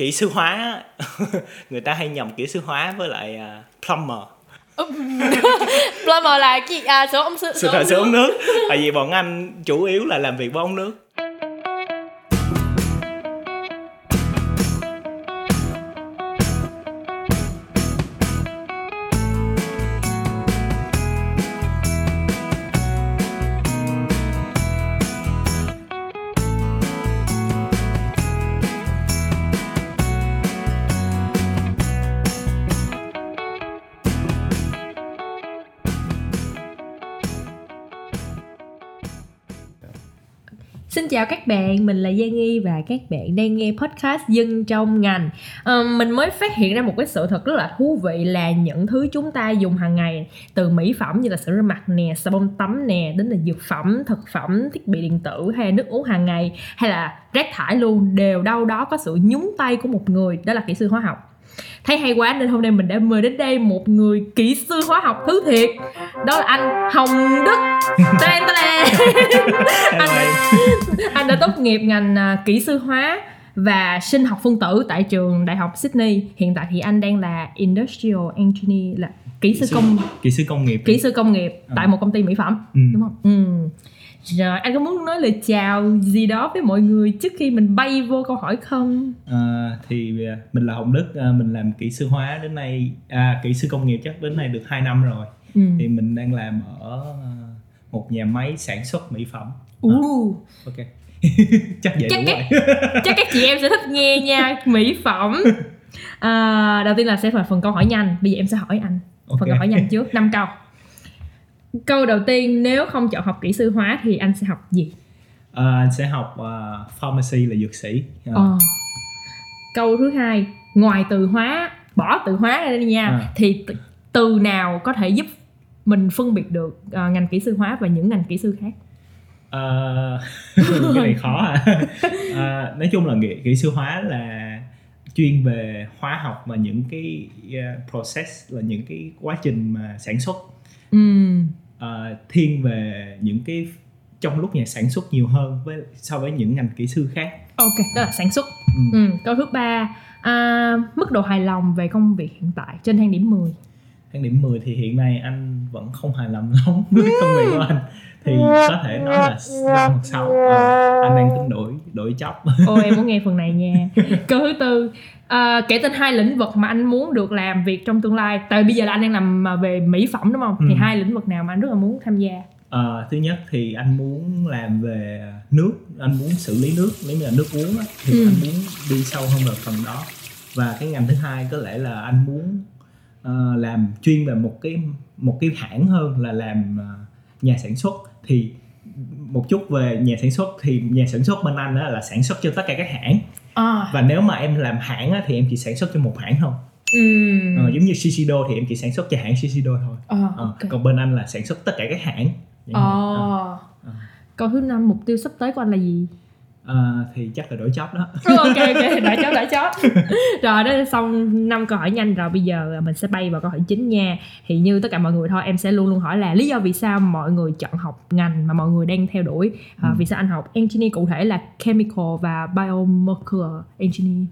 kỹ sư hóa người ta hay nhầm kỹ sư hóa với lại uh, plumber. Plumber là gì? À sửa ống sửa, sửa, sửa ống nước. Tại vì bọn anh chủ yếu là làm việc với ống nước chào các bạn, mình là Giang Nghi và các bạn đang nghe podcast Dân trong ngành. À, mình mới phát hiện ra một cái sự thật rất là thú vị là những thứ chúng ta dùng hàng ngày từ mỹ phẩm như là sữa rửa mặt nè, xà bông tắm nè, đến là dược phẩm, thực phẩm, thiết bị điện tử hay nước uống hàng ngày hay là rác thải luôn đều đâu đó có sự nhúng tay của một người đó là kỹ sư hóa học thấy hay quá nên hôm nay mình đã mời đến đây một người kỹ sư hóa học thứ thiệt. Đó là anh Hồng Đức. Tên tên anh anh đã tốt nghiệp ngành à, kỹ sư hóa và sinh học phân tử tại trường đại học Sydney. Hiện tại thì anh đang là industrial engineer là kỹ sư công kỹ sư công nghiệp kỹ sư công nghiệp à. tại một công ty mỹ phẩm ừ. đúng không? Ừ rồi anh có muốn nói lời chào gì đó với mọi người trước khi mình bay vô câu hỏi không? À, thì mình là hồng đức à, mình làm kỹ sư hóa đến nay à, kỹ sư công nghiệp chắc đến nay được 2 năm rồi. Ừ. thì mình đang làm ở à, một nhà máy sản xuất mỹ phẩm. Uh. à, ok. Chắc vậy chắc đúng các, rồi. chắc các chị em sẽ thích nghe nha mỹ phẩm. À, đầu tiên là sẽ là phần câu hỏi nhanh. Bây giờ em sẽ hỏi anh. Okay. phần câu hỏi nhanh trước năm câu câu đầu tiên nếu không chọn học kỹ sư hóa thì anh sẽ học gì à, anh sẽ học uh, pharmacy là dược sĩ à. à. câu thứ hai ngoài từ hóa bỏ từ hóa ra đi nha à. thì từ nào có thể giúp mình phân biệt được uh, ngành kỹ sư hóa và những ngành kỹ sư khác uh, cái này khó à uh, nói chung là kỹ, kỹ sư hóa là chuyên về hóa học và những cái uh, process là những cái quá trình mà sản xuất ừ. uh, thiên về những cái trong lúc nhà sản xuất nhiều hơn với so với những ngành kỹ sư khác. Ok đó là sản xuất. Ừ. Ừ. câu thứ ba. À, mức độ hài lòng về công việc hiện tại trên thang điểm 10 thang điểm 10 thì hiện nay anh vẫn không hài lòng lắm với công việc của anh. Thì có thể nói là năm hoặc sau uh, anh đang tính đổi đổi job. Ôi em muốn nghe phần này nha. Câu thứ tư à, kể tên hai lĩnh vực mà anh muốn được làm việc trong tương lai. Tại bây giờ là anh đang làm về mỹ phẩm đúng không? Ừ. thì hai lĩnh vực nào mà anh rất là muốn tham gia? À, thứ nhất thì anh muốn làm về nước anh muốn xử lý nước nếu như là nước uống á, thì ừ. anh muốn đi sâu hơn vào phần đó. Và cái ngành thứ hai có lẽ là anh muốn uh, làm chuyên về một cái một cái hãng hơn là làm uh, nhà sản xuất. Thì một chút về nhà sản xuất thì nhà sản xuất bên anh đó là sản xuất cho tất cả các hãng à. và nếu mà em làm hãng á, thì em chỉ sản xuất cho một hãng thôi ừ. ờ, giống như Shiseido thì em chỉ sản xuất cho hãng Shiseido thôi à, okay. còn bên anh là sản xuất tất cả các hãng à. À. câu thứ năm mục tiêu sắp tới của anh là gì À, thì chắc là đổi job đó. Ừ, ok ok đổi job đổi job. Rồi đó xong năm câu hỏi nhanh. Rồi bây giờ mình sẽ bay vào câu hỏi chính nha. Thì như tất cả mọi người thôi em sẽ luôn luôn hỏi là lý do vì sao mọi người chọn học ngành mà mọi người đang theo đuổi? À, ừ. vì sao anh học engineer cụ thể là chemical và biomolecular engineer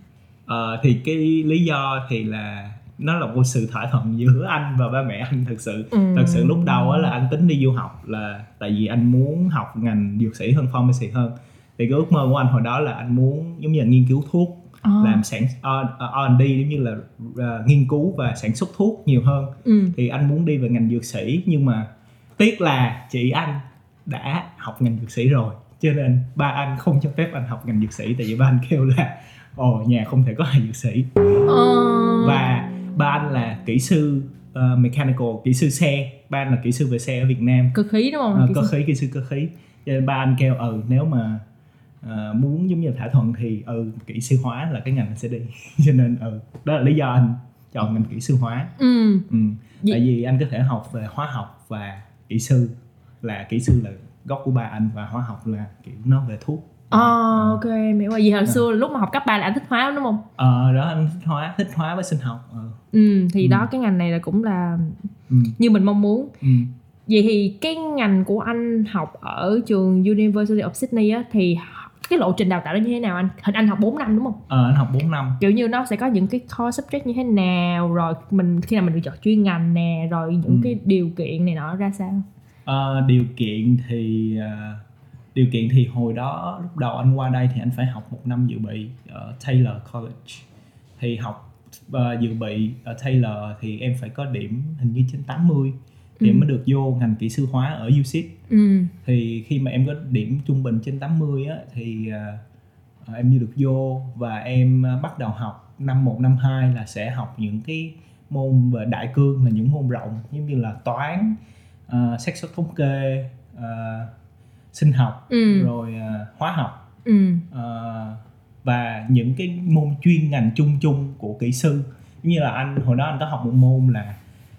à, thì cái lý do thì là nó là một sự thỏa thuận giữa anh và ba mẹ anh thực sự. Ừ. thật sự lúc đầu á là anh tính đi du học là tại vì anh muốn học ngành dược sĩ hơn pharmacy hơn thì cái ước mơ của anh hồi đó là anh muốn giống như là nghiên cứu thuốc à. làm sản R&D giống như là uh, nghiên cứu và sản xuất thuốc nhiều hơn. Ừ. thì anh muốn đi về ngành dược sĩ nhưng mà tiếc là chị anh đã học ngành dược sĩ rồi cho nên ba anh không cho phép anh học ngành dược sĩ. Tại vì ba anh kêu là ồ nhà không thể có hai dược sĩ. Ờ. và ba anh là kỹ sư uh, mechanical kỹ sư xe. Ba anh là kỹ sư về xe ở Việt Nam. Cơ khí đúng không? Uh, cơ khí kỹ sư cơ khí. Cho nên ba anh kêu ừ nếu mà uh, muốn giống như thỏa thuận thì ừ kỹ sư hóa là cái ngành sẽ đi cho nên ừ đó là lý do anh chọn ngành kỹ sư hóa ừ. ừ. tại vì anh có thể học về hóa học và kỹ sư là kỹ sư là gốc của ba anh và hóa học là kiểu nó về thuốc À, à, ok hiểu rồi gì hồi à. xưa lúc mà học cấp 3 là anh thích hóa đúng không ờ à, đó anh thích hóa thích hóa với sinh học ờ. ừ thì ừ. đó cái ngành này là cũng là ừ. như mình mong muốn ừ. vậy thì cái ngành của anh học ở trường University of Sydney á thì cái lộ trình đào tạo đó như thế nào anh? Hình anh học 4 năm đúng không? Ờ anh học 4 năm. Kiểu như nó sẽ có những cái core subject như thế nào rồi mình khi nào mình được chọn chuyên ngành nè rồi những Ừ. cái điều kiện này nọ ra sao? Ờ, điều kiện thì ờ, điều kiện thì hồi đó lúc đầu anh qua đây thì anh phải học một năm dự bị ở Taylor College. Thì học ờ, dự bị ở Taylor thì em phải có điểm hình như trên 80 thì Ừ. em mới được vô ngành kỹ sư hóa ở UCIT ừ. Thì khi mà em có điểm trung bình trên 80 á thì ờ, em như được vô và em ờ, bắt đầu học năm 1 năm 2 là sẽ học những cái môn về đại cương là những môn rộng giống như là toán, uh, xác suất thống kê, ờ, sinh học ừ. rồi ờ, hóa học. Ừ. Ờ, và những cái môn chuyên ngành chung chung của kỹ sư. Như là anh hồi đó anh có học một môn là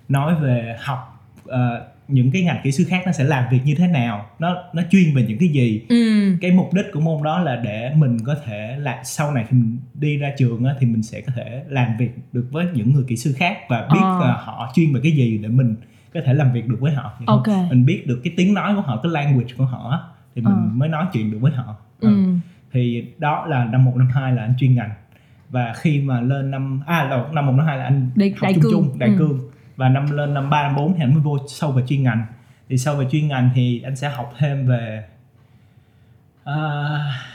nói về học ờ, những cái ngành kỹ sư khác nó sẽ làm việc như thế nào? Nó nó chuyên về những cái gì? Ừ. Cái mục đích của môn đó là để mình có thể là sau này khi mình đi ra trường á, thì mình sẽ có thể làm việc được với những người kỹ sư khác và biết Ờ. ờ, họ chuyên về cái gì để mình có thể làm việc được với họ. Ok. Mình biết được cái tiếng nói của họ cái language của họ thì mình Ờ. mới nói chuyện được với họ. Ừ. Ừ thì đó là năm 1 năm 2 là anh chuyên ngành. Và khi mà lên năm à là năm 1 năm 2 là anh Đại- học đại chung cương. chung đại Ừ. cương và năm lên năm 3 năm 4 thì anh mới vô sâu về chuyên ngành. Thì sâu về chuyên ngành thì anh sẽ học thêm về à,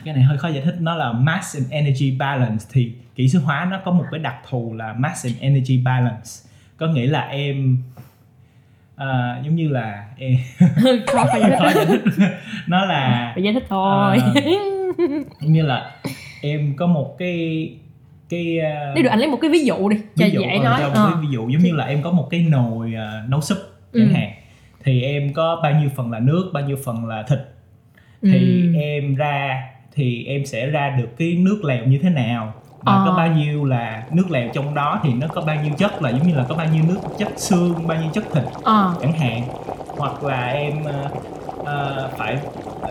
cái này hơi khó giải thích. Nó là mass and energy balance. Thì kỹ sư hóa nó có một cái đặc thù là mass and energy balance. Có nghĩa là em à, giống như là em khó giải thích. Nó là phải giải thích thôi. giống như là em có một cái cái ờ, nếu được anh lấy một cái ví dụ đi cho ví dụ dễ ờ, nói cho một Ờ. cái ví dụ giống như là em có một cái nồi ờ, nấu súp chẳng Ừ. hạn thì em có bao nhiêu phần là nước bao nhiêu phần là thịt thì Ừ. em ra thì em sẽ ra được cái nước lèo như thế nào và Ờ. có bao nhiêu là nước lèo trong đó thì nó có bao nhiêu chất là giống như là có bao nhiêu nước chất xương bao nhiêu chất thịt Ờ. chẳng hạn hoặc là em ờ, phải.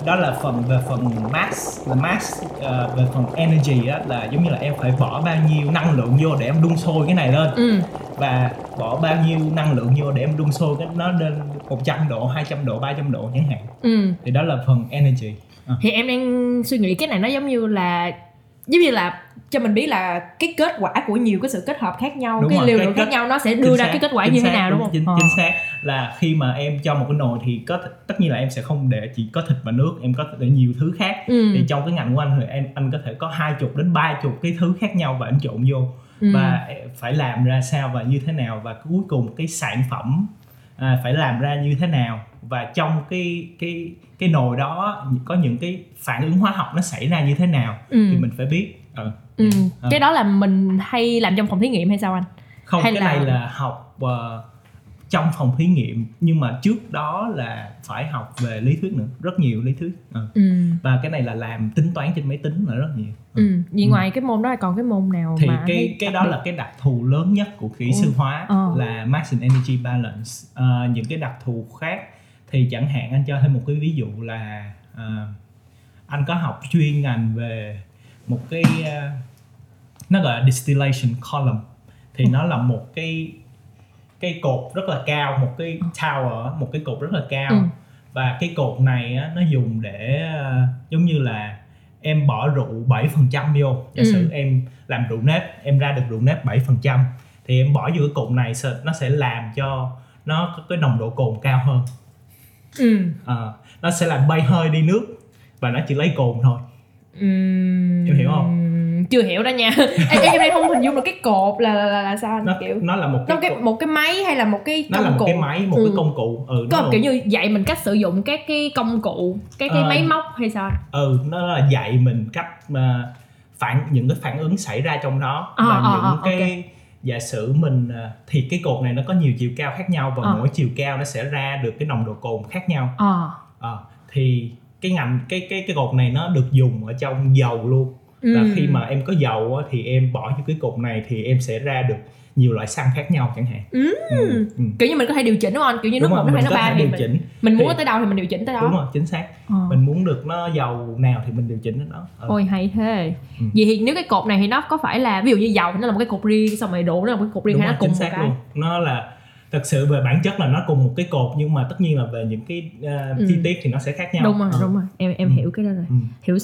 Đó là phần về phần mass là mass ờ, về phần energy á là giống như là em phải bỏ bao nhiêu năng lượng vô để em đun sôi cái này lên. Ừ. Và bỏ bao nhiêu năng lượng vô để em đun sôi cái nó lên 100 độ 200 độ 300 độ chẳng hạn. Ừ. Thì đó là phần energy. Ờ. thì em đang suy nghĩ cái này nó giống như là giống như là cho mình biết là cái kết quả của nhiều cái sự kết hợp khác nhau Đúng cái rồi, liều lượng khác nhau nó sẽ đưa ra xác, cái kết quả như thế xác, nào đúng không chính, Ờ. chính xác là khi mà em cho một cái nồi thì có tất nhiên là em sẽ không để chỉ có thịt và nước em có để nhiều thứ khác ừ. thì trong cái ngành của anh thì em anh có thể có hai chục đến ba chục cái thứ khác nhau và anh trộn vô ừ. và phải làm ra sao và như thế nào và cuối cùng cái sản phẩm à, phải làm ra như thế nào và trong cái cái cái nồi đó có những cái phản ứng hóa học nó xảy ra như thế nào ừ. thì mình phải biết Ờ. ừ. Ờ. cái đó là mình hay làm trong phòng thí nghiệm hay sao anh không Hay cái là- này là học ờ, trong phòng thí nghiệm nhưng mà trước đó là phải học về lý thuyết nữa rất nhiều lý thuyết Ờ. ừ. và cái này là làm tính toán trên máy tính là rất nhiều ừ. vậy Ừ. ngoài cái môn đó là còn cái môn nào thì mà cái cái đó biệt? là cái đặc thù lớn nhất của kỹ sư hóa Ờ. là mass and energy balance Ờ, những cái đặc thù khác thì chẳng hạn anh cho thêm một cái ví dụ là ờ, anh có học chuyên ngành về một cái ờ, nó gọi là distillation column thì nó là một cái cái cột rất là cao một cái tower một cái cột rất là cao Ừ. và cái cột này á, nó dùng để ờ, giống như là em bỏ rượu 7% vô giả Ừ. sử em làm rượu nếp em ra được rượu nếp 7% thì em bỏ vô cái cột này nó sẽ làm cho nó có cái nồng độ cồn cao hơn ừ. Ờ, nó sẽ làm bay hơi đi nước và nó chỉ lấy cồn thôi Em hiểu không? chưa hiểu đó nha. Em, em đang không hình dung được cái cột là là, là, là sao anh nó kiểu nó là một nó cái, cái cột- một cái máy hay là một cái nó công là một cụ? cái máy một Ừ. cái công cụ. Ừ nó có kiểu như dạy mình cách sử dụng các cái công cụ cái cái Ờ. máy móc hay sao ừ nó là dạy mình cách mà phản những cái phản ứng xảy ra trong đó. À, và à, những à, cái giả sử mình à, thì cái cột này nó có nhiều chiều cao khác nhau và À. mỗi chiều cao nó sẽ ra được cái nồng độ cồn khác nhau. Ờ. Ờ, thì cái ngành cái cái cái cột này nó được dùng ở trong dầu luôn là Ừ. khi mà em có dầu á, thì em bỏ vô cái cột này thì em sẽ ra được nhiều loại xăng khác nhau chẳng hạn Ừ. ừ. ừ. kiểu như mình có thể điều chỉnh đúng không anh? kiểu như nước một nước mình hai nước có ba thì điều mình, chỉnh mình muốn Thì- nó tới đâu thì mình điều chỉnh tới đó đúng rồi chính xác Ờ. mình muốn được nó dầu nào thì mình điều chỉnh đến đó ừ. ôi hay thế Ừ. vậy thì nếu cái cột này thì nó có phải là ví dụ như dầu thì nó là một cái cột riêng xong rồi rượu nó là một cái cột riêng đúng hay rồi nó cùng chính xác cái luôn nó là thật sự về bản chất là nó cùng một cái cột nhưng mà tất nhiên là về những cái uh, ừ. chi tiết thì nó sẽ khác nhau đúng rồi ờ. đúng rồi em em ừ. hiểu cái đó rồi ừ. hiểu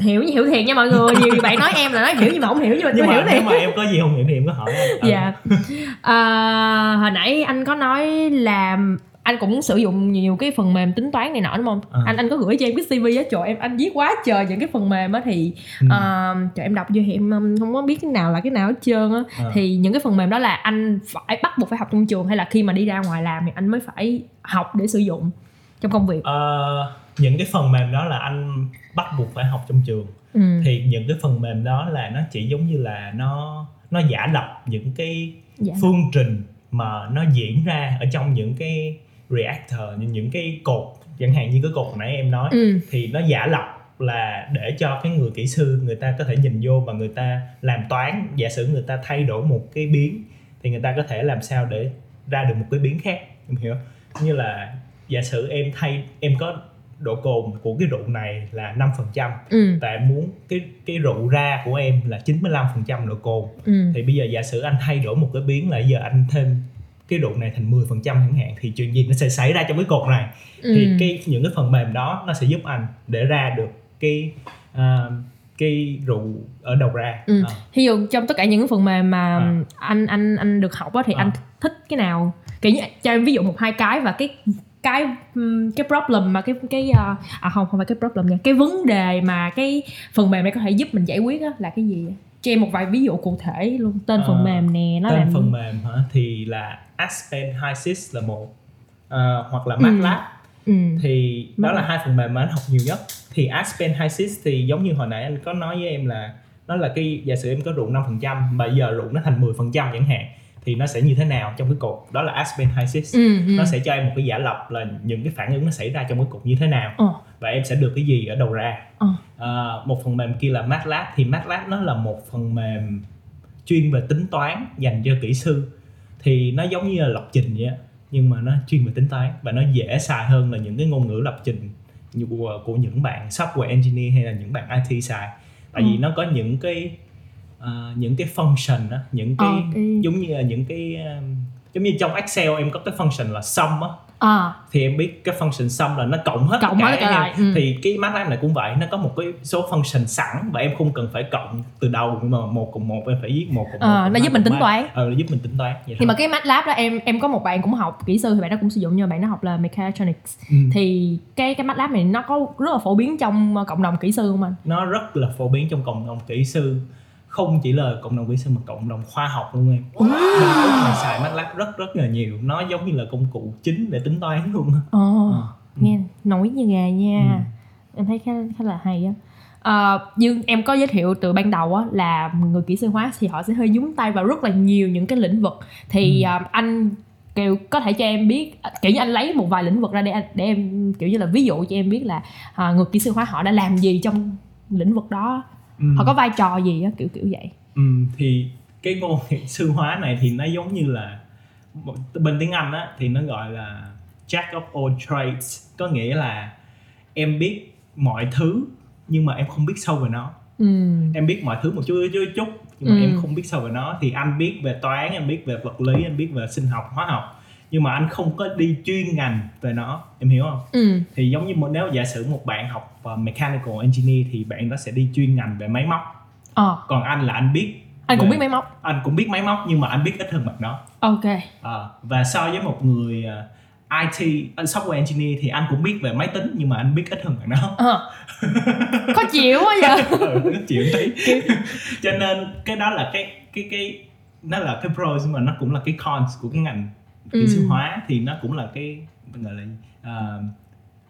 hiểu hiểu thiệt nha mọi người nhiều bạn nói em là nói hiểu nhưng mà không hiểu nhưng mà nhưng mà, hiểu thiệt nhưng mà em có gì không hiểu thì em có hỏi em. Ừ. dạ à, hồi nãy anh có nói là anh cũng sử dụng nhiều cái phần mềm tính toán này nọ đúng không à. anh anh có gửi cho em cái cv á trời em anh viết quá trời những cái phần mềm á thì ừ. uh, trời em đọc vô thì em không có biết cái nào là cái nào hết trơn á à. thì những cái phần mềm đó là anh phải bắt buộc phải học trong trường hay là khi mà đi ra ngoài làm thì anh mới phải học để sử dụng trong công việc uh, những cái phần mềm đó là anh bắt buộc phải học trong trường ừ. thì những cái phần mềm đó là nó chỉ giống như là nó nó giả lập những cái dạ. phương trình mà nó diễn ra ở trong những cái reactor những những cái cột chẳng hạn như cái cột nãy em nói ừ. thì nó giả lập là để cho cái người kỹ sư người ta có thể nhìn vô và người ta làm toán giả sử người ta thay đổi một cái biến thì người ta có thể làm sao để ra được một cái biến khác em hiểu như là giả sử em thay em có độ cồn của cái rượu này là 5% ừ. và em muốn cái cái rượu ra của em là 95% độ cồn ừ. thì bây giờ giả sử anh thay đổi một cái biến là giờ anh thêm cái độ này thành 10% chẳng hạn thì chuyện gì nó sẽ xảy ra trong cái cột này ừ. thì cái những cái phần mềm đó nó sẽ giúp anh để ra được cái uh, cái rượu ở đầu ra ừ. à. ví dụ trong tất cả những phần mềm mà à. anh anh anh được học á thì à. anh thích cái nào kiểu như cho em ví dụ một hai cái và cái cái cái problem mà cái cái à, à không không phải cái problem nha cái vấn đề mà cái phần mềm này có thể giúp mình giải quyết á là cái gì cho em một vài ví dụ cụ thể luôn. Tên phần uh, mềm nè nó tên làm phần mềm hả? Thì là Aspen Hysys là một uh, hoặc là MATLAB. Ừ. ừ. thì đó là hai phần mềm mà anh học nhiều nhất. Thì Aspen Hysys thì giống như hồi nãy anh có nói với em là nó là cái giả sử em có rượu 5% mà giờ rượu nó thành 10% chẳng hạn thì nó sẽ như thế nào trong cái cột đó là Aspen Hysys ừ, ừ. nó sẽ cho em một cái giả lập là những cái phản ứng nó xảy ra trong cái cột như thế nào ừ. và em sẽ được cái gì ở đầu ra ừ. à, một phần mềm kia là MATLAB thì MATLAB nó là một phần mềm chuyên về tính toán dành cho kỹ sư thì nó giống như là lập trình vậy nhưng mà nó chuyên về tính toán và nó dễ xài hơn là những cái ngôn ngữ lập trình của, của những bạn software engineer hay là những bạn IT xài tại ừ. vì nó có những cái uh, những cái function đó, những cái okay. giống như là những cái uh, giống như trong Excel em có cái function là sum á à. thì em biết cái function sum là nó cộng hết cộng hết cả lại ừ. thì cái MATLAB này cũng vậy nó có một cái số function sẵn và em không cần phải cộng từ đầu nhưng mà một cộng một em phải viết một cộng à, một nó giúp mình tính toán ờ nó giúp mình tính toán vậy thì thôi. mà cái MATLAB đó em em có một bạn cũng học kỹ sư thì bạn đó cũng sử dụng nhưng mà bạn đó học là mechatronics ừ. thì cái cái MATLAB này nó có rất là phổ biến trong cộng đồng kỹ sư không anh nó rất là phổ biến trong cộng đồng kỹ sư không chỉ là cộng đồng kỹ sư mà cộng đồng khoa học luôn em wow. mình xài MATLAB rất rất là nhiều nó giống như là công cụ chính để tính toán luôn ồ oh, à. nghe nổi như gà nha ừ. em thấy khá khá là hay á à, như em có giới thiệu từ ban đầu á là người kỹ sư hóa thì họ sẽ hơi nhúng tay vào rất là nhiều những cái lĩnh vực thì ừ. uh, anh kiểu có thể cho em biết kiểu như anh lấy một vài lĩnh vực ra để để em kiểu như là ví dụ cho em biết là uh, người kỹ sư hóa họ đã làm gì trong lĩnh vực đó ừ. họ có vai trò gì á kiểu kiểu vậy ừ, thì cái ngôn ngữ sư hóa này thì nó giống như là bên tiếng anh á thì nó gọi là jack of all trades có nghĩa là em biết mọi thứ nhưng mà em không biết sâu về nó ừ. em biết mọi thứ một chút chút chút nhưng mà ừ. em không biết sâu về nó thì anh biết về toán anh biết về vật lý anh biết về sinh học hóa học nhưng mà anh không có đi chuyên ngành về nó em hiểu không? Ừ. thì giống như một nếu giả sử một bạn học uh, mechanical engineer thì bạn đó sẽ đi chuyên ngành về máy móc. Ờ. còn anh là anh biết anh cũng biết máy móc. anh cũng biết máy móc nhưng mà anh biết ít hơn bạn đó. Ok. À, và so với một người uh, IT software engineer thì anh cũng biết về máy tính nhưng mà anh biết ít hơn bạn đó. Ờ. có chịu quá vậy? Ừ, chịu tí. Cho nên cái đó là cái cái cái nó là cái pros nhưng mà nó cũng là cái cons của cái ngành kỹ sư ừ. hóa thì nó cũng là cái gọi là uh,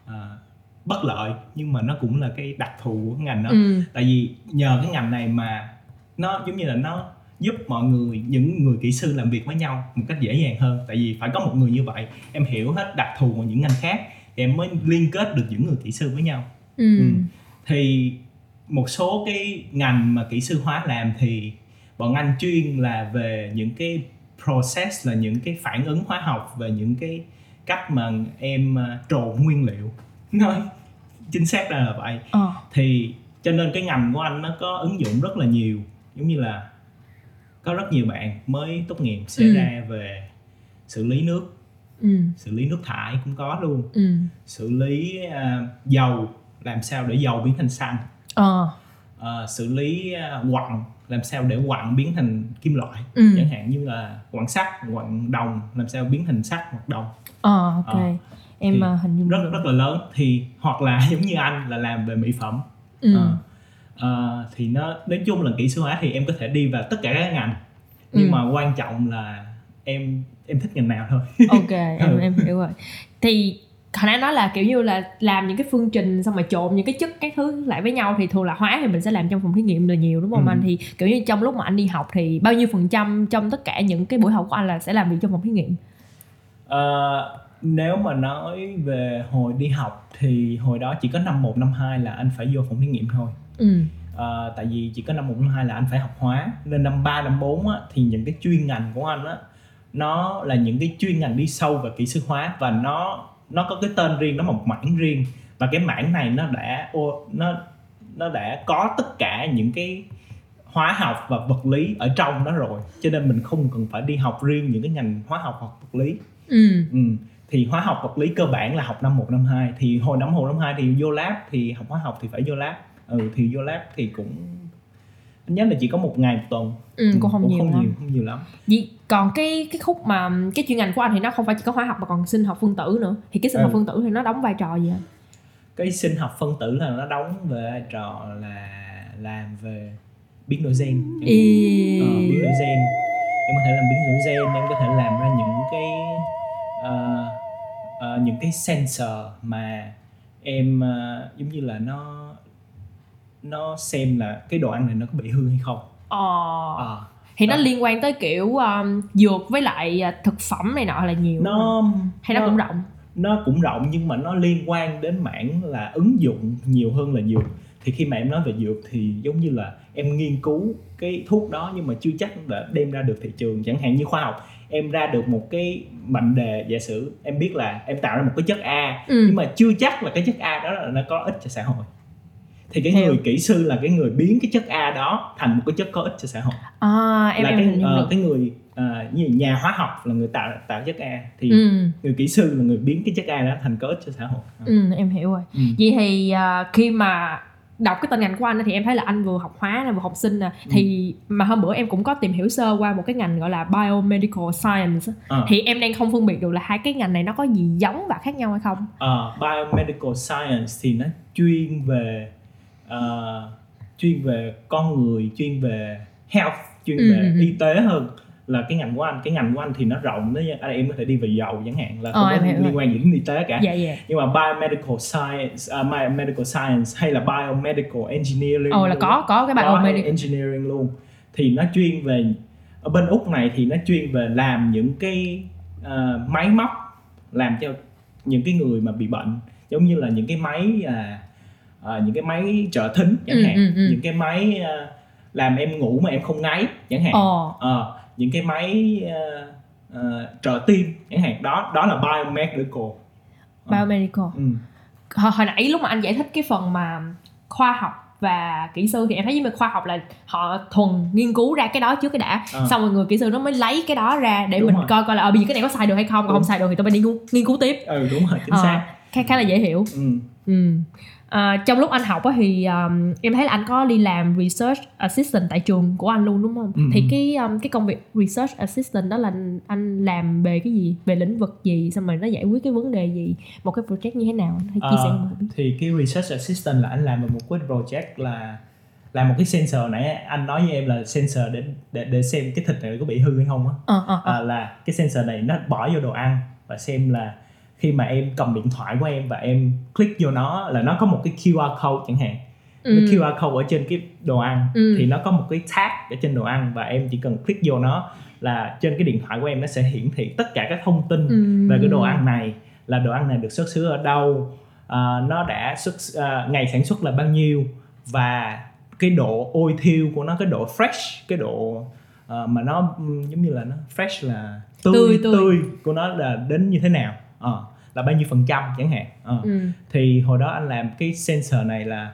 uh, bất lợi nhưng mà nó cũng là cái đặc thù của ngành đó ừ. tại vì nhờ cái ngành này mà nó giống như là nó giúp mọi người những người kỹ sư làm việc với nhau một cách dễ dàng hơn tại vì phải có một người như vậy em hiểu hết đặc thù của những ngành khác thì em mới liên kết được những người kỹ sư với nhau ừ. Ừ. thì một số cái ngành mà kỹ sư hóa làm thì bọn anh chuyên là về những cái process là những cái phản ứng hóa học về những cái cách mà em ờ, trộn nguyên liệu nói chính xác ra là vậy ờ. thì cho nên cái ngành của anh nó có ứng dụng rất là nhiều giống như là có rất nhiều bạn mới tốt nghiệp sẽ ừ. ra về xử lý nước ừ. xử lý nước thải cũng có luôn Ừ. xử lý à, dầu làm sao để dầu biến thành xăng Ờ. Ờ, xử lý à, quặng làm sao để quặng biến thành kim loại Ừ. chẳng hạn như là quặng sắt quặng đồng làm sao biến thành sắt hoặc đồng Ờ, ok. Ờ. em Thì ờ, hình dung rất rất là lớn thì hoặc là giống như anh là làm về mỹ phẩm Ừ. Ờ, ờ, thì nó nói chung là kỹ sư hóa thì em có thể đi vào tất cả các ngành nhưng Ừ. mà quan trọng là em em thích ngành nào thôi ok em Ừ. em hiểu rồi thì hồi nãy nói là kiểu như là làm những cái phương trình xong rồi trộn những cái chất các thứ lại với nhau thì thường là hóa thì mình sẽ làm trong phòng thí nghiệm là nhiều đúng không Ừ. anh thì kiểu như trong lúc mà anh đi học thì bao nhiêu phần trăm trong tất cả những cái buổi học của anh là sẽ làm việc trong phòng thí nghiệm? Ờ, nếu mà nói về hồi đi học thì hồi đó chỉ có năm 1, năm 2 là anh phải vô phòng thí nghiệm thôi. Ừ. Ờ, tại vì chỉ có năm 1, năm 2 là anh phải học hóa. Nên năm 3, năm 4 á, thì những cái chuyên ngành của anh á nó là những cái chuyên ngành đi sâu về kỹ sư hóa và nó nó có cái tên riêng nó một mảng riêng. Và cái mảng này nó đã nó nó đã có tất cả những cái hóa học và vật lý ở trong đó rồi. Cho nên mình không cần phải đi học riêng những cái ngành hóa học hoặc vật lý. Ừ. Ừ. thì hóa học vật lý cơ bản là học năm 1 năm 2 thì hồi năm 1 năm 2 thì vô lab thì học hóa học thì phải vô lab. Ừ thì vô lab thì cũng nhớ là chỉ có một ngày một tuần. Ừ cũng không nhiều không lắm. nhiều không nhiều lắm. Vậy còn cái cái khúc mà cái chuyên ngành của anh thì nó không phải chỉ có hóa học mà còn sinh học phân tử nữa. Thì cái sinh học Ừ. phân tử thì nó đóng vai trò gì anh cái sinh học phân tử là nó đóng về vai trò là làm về biến đổi gen. Ý... Ờ, biến đổi gen. Em có thể làm biến đổi gen em có thể làm ra những cái ờ, ờ, những cái sensor mà em ờ, giống như là nó nó xem là cái đồ ăn này nó có bị hư hay không. Ờ. Ờ, thì nó Đó. liên quan tới kiểu um, dược với lại uh, thực phẩm này nọ là nhiều nó hay nó cũng rộng? nó cũng rộng nhưng mà nó liên quan đến mảng là ứng dụng nhiều hơn là dược. Thì khi mà em nói về dược thì giống như là em nghiên cứu cái thuốc đó nhưng mà chưa chắc đã đem ra được thị trường. Chẳng hạn như khoa học em ra được một cái mệnh đề giả sử em biết là em tạo ra một cái chất A ừ. nhưng mà chưa chắc là cái chất A đó là nó có ích cho xã hội thì cái Hiểu. người kỹ sư là cái người biến cái chất A đó thành một cái chất có ích cho xã hội à, em là em cái được cái người à, như nhà hóa học là người tạo tạo chất A thì ừ. người kỹ sư là người biến cái chất A đó thành có ích cho xã hội ừ em hiểu rồi Ừ. vậy thì uh, khi mà đọc cái tên ngành của anh thì em thấy là anh vừa học hóa nè vừa học sinh nè thì mà hôm bữa em cũng có tìm hiểu sơ qua một cái ngành gọi là biomedical science. Ờ. thì em đang không phân biệt được là hai cái ngành này nó có gì giống và khác nhau hay không Ờ, biomedical science thì nó chuyên về ờ, chuyên về con người chuyên về health chuyên Ừ, về ừ, ừ. y tế hơn là cái ngành của anh. Cái ngành của anh thì nó rộng đó anh em có thể đi về dầu chẳng hạn là Ờ, không em có liên rồi. quan gì đến y tế cả. Dạ dạ. Nhưng mà biomedical science uh, biomedical science hay là biomedical engineering ồ là luôn. có có cái biomedical engineering luôn. Thì nó chuyên về ở bên úc này thì nó chuyên về làm những cái ờ, máy móc làm cho những cái người mà bị bệnh giống như là những cái máy à, à, những cái máy trợ thính chẳng Ừ, hạn ừ, ừ. những cái máy à, làm em ngủ mà em không ngáy chẳng hạn ồ Ờ, những cái máy ờ, ờ, trợ tim chẳng hạn đó đó là biomedical Ờ. biomedical ừ. hồi, hồi nãy lúc mà anh giải thích cái phần mà khoa học và kỹ sư thì em thấy với khoa học là họ thuần nghiên cứu ra cái đó trước cái đã Ờ. xong rồi người kỹ sư nó mới lấy cái đó ra để Đúng mình rồi. coi coi là ở bây giờ cái này có sai được hay không còn không sai được thì tôi phải đi nghiên cứu, nghiên cứu tiếp ừ đúng rồi chính Ờ, xác khá khá là dễ hiểu ừ. ừ. À, trong lúc anh học á thì um, em thấy là anh có đi làm research assistant tại trường của anh luôn đúng không? Ừ. Thì cái um, cái công việc research assistant đó là anh làm về cái gì, về lĩnh vực gì, xong rồi nó giải quyết cái vấn đề gì, một cái project như thế nào? Hãy chia sẻ Ờ, mình biết. thì cái research assistant là anh làm một cái project là làm một cái sensor nãy anh nói với em là sensor để để để xem cái thịt này có bị hư hay không á Ờ ờ ờ. à, là cái sensor này nó bỏ vô đồ ăn và xem là khi mà em cầm điện thoại của em và em click vô nó là nó có một cái QR code chẳng hạn Ừ. cái QR code ở trên cái đồ ăn Ừ. thì nó có một cái tag ở trên đồ ăn và em chỉ cần click vô nó là trên cái điện thoại của em nó sẽ hiển thị tất cả các thông tin Ừ. về cái đồ ăn này là đồ ăn này được xuất xứ ở đâu à, nó đã xuất à, ngày sản xuất là bao nhiêu và cái độ ôi thiêu của nó cái độ fresh cái độ à, mà nó giống như là nó fresh là Tươi, tươi, tươi. của nó là đến như thế nào Ờ, là bao nhiêu phần trăm chẳng hạn Ờ Ừ. thì hồi đó anh làm cái sensor này là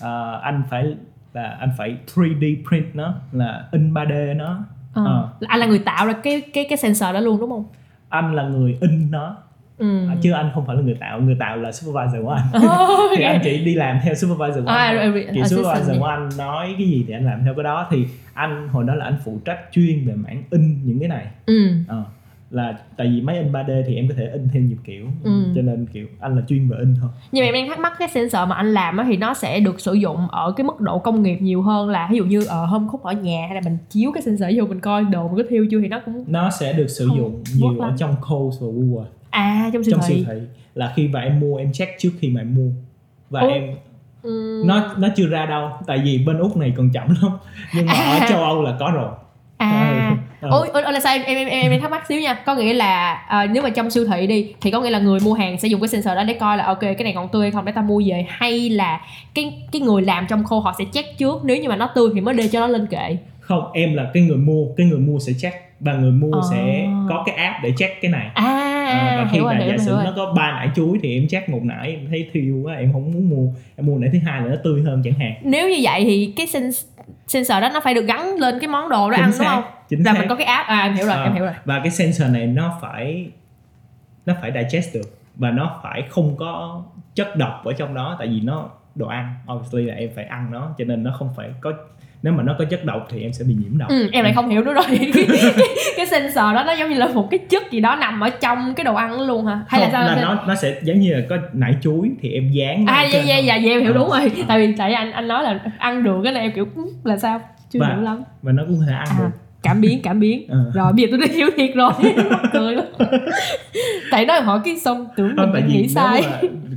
ờ, anh phải là anh phải 3D print nó là in 3D nó. Ờ. Là Anh là người tạo ra cái cái cái sensor đó luôn đúng không? anh là người in nó ừ. chứ anh không phải là người tạo người tạo là supervisor của anh Oh, thì okay. anh chỉ đi làm theo supervisor của À, anh re- chị assistant supervisor của anh nói cái gì thì anh làm theo cái đó thì anh hồi đó là anh phụ trách chuyên về mảng in những cái này ừ. Ờ, là tại vì máy in 3D thì em có thể in theo nhiều kiểu Ừ. cho nên kiểu anh là chuyên về in thôi nhưng mà em đang thắc mắc cái sensor mà anh làm thì nó sẽ được sử dụng ở cái mức độ công nghiệp nhiều hơn là ví dụ như ở hôm khúc ở nhà hay là mình chiếu cái sensor vô mình coi đồ mình có thiêu chưa thì nó cũng nó sẽ được sử dụng nhiều ở trong Coles và Woolworth à trong siêu trong siêu thị thị là khi mà em mua em check trước khi mà em mua và Ồ. em ừ. nó nó chưa ra đâu tại vì bên úc này còn chậm lắm nhưng mà ở À. châu âu là có rồi à. Ôi ôi ôi là sao em em em em, thắc mắc xíu nha. Có nghĩa là à, nếu mà trong siêu thị đi thì có nghĩa là người mua hàng sẽ dùng cái sensor đó để coi là ok cái này còn tươi hay không để ta mua về hay là cái cái người làm trong khô họ sẽ check trước nếu như mà nó tươi thì mới đưa cho nó lên kệ? Không em là cái người mua cái người mua sẽ check. Và người mua Ờ. sẽ có cái app để check cái này. À À, và khi mà giả sử nó có ba nải chuối thì em check một nải em thấy thiêu quá em không muốn mua. Em mua nải thứ hai là nó tươi hơn chẳng hạn. Nếu như vậy thì cái sens- sensor đó nó phải được gắn lên cái món đồ đó ăn đúng không chính là xác. mình có cái app à em hiểu rồi Ờ, em hiểu rồi. và cái sensor này nó phải nó phải digest được và nó phải không có chất độc ở trong đó tại vì nó đồ ăn obviously là em phải ăn nó cho nên nó không phải có nếu mà nó có chất độc thì em sẽ bị nhiễm độc. Ừ, em lại không hiểu nữa rồi. Cái, cái, cái sensor đó nó giống như là một cái chất gì đó nằm ở trong cái đồ ăn luôn hả? Hay là Không, sao là nó nó sẽ giống như là có nải chuối thì em dán à dạ dạ dạ dạ em hiểu Ờ, đúng rồi. Ờ. tại vì tại anh anh nói là ăn được cái này em kiểu "Ừ, là sao? Chưa Và- hiểu lắm. và nó cũng có thể ăn à. được cảm biến cảm biến. Ờ. rồi bây giờ tôi đã hiểu thiệt rồi. Cười lắm. Tại nói hỏi cái xong tưởng không mình tại nghĩ sai.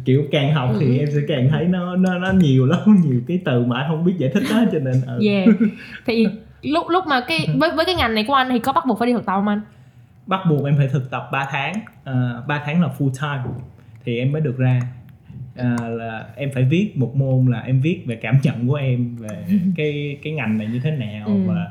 kiểu càng học thì Ừ. em sẽ càng thấy nó nó nó nhiều lắm nhiều cái từ mà anh không biết giải thích đó cho nên ừ. yeah. Thì lúc lúc mà cái với với cái ngành này của anh thì có bắt buộc phải đi thực tập không anh? Bắt buộc em phải thực tập 3 tháng. Uh, 3 tháng là full time. Thì em mới được ra. À, là em phải viết một môn là em viết về cảm nhận của em về cái cái ngành này như thế nào Ừ. và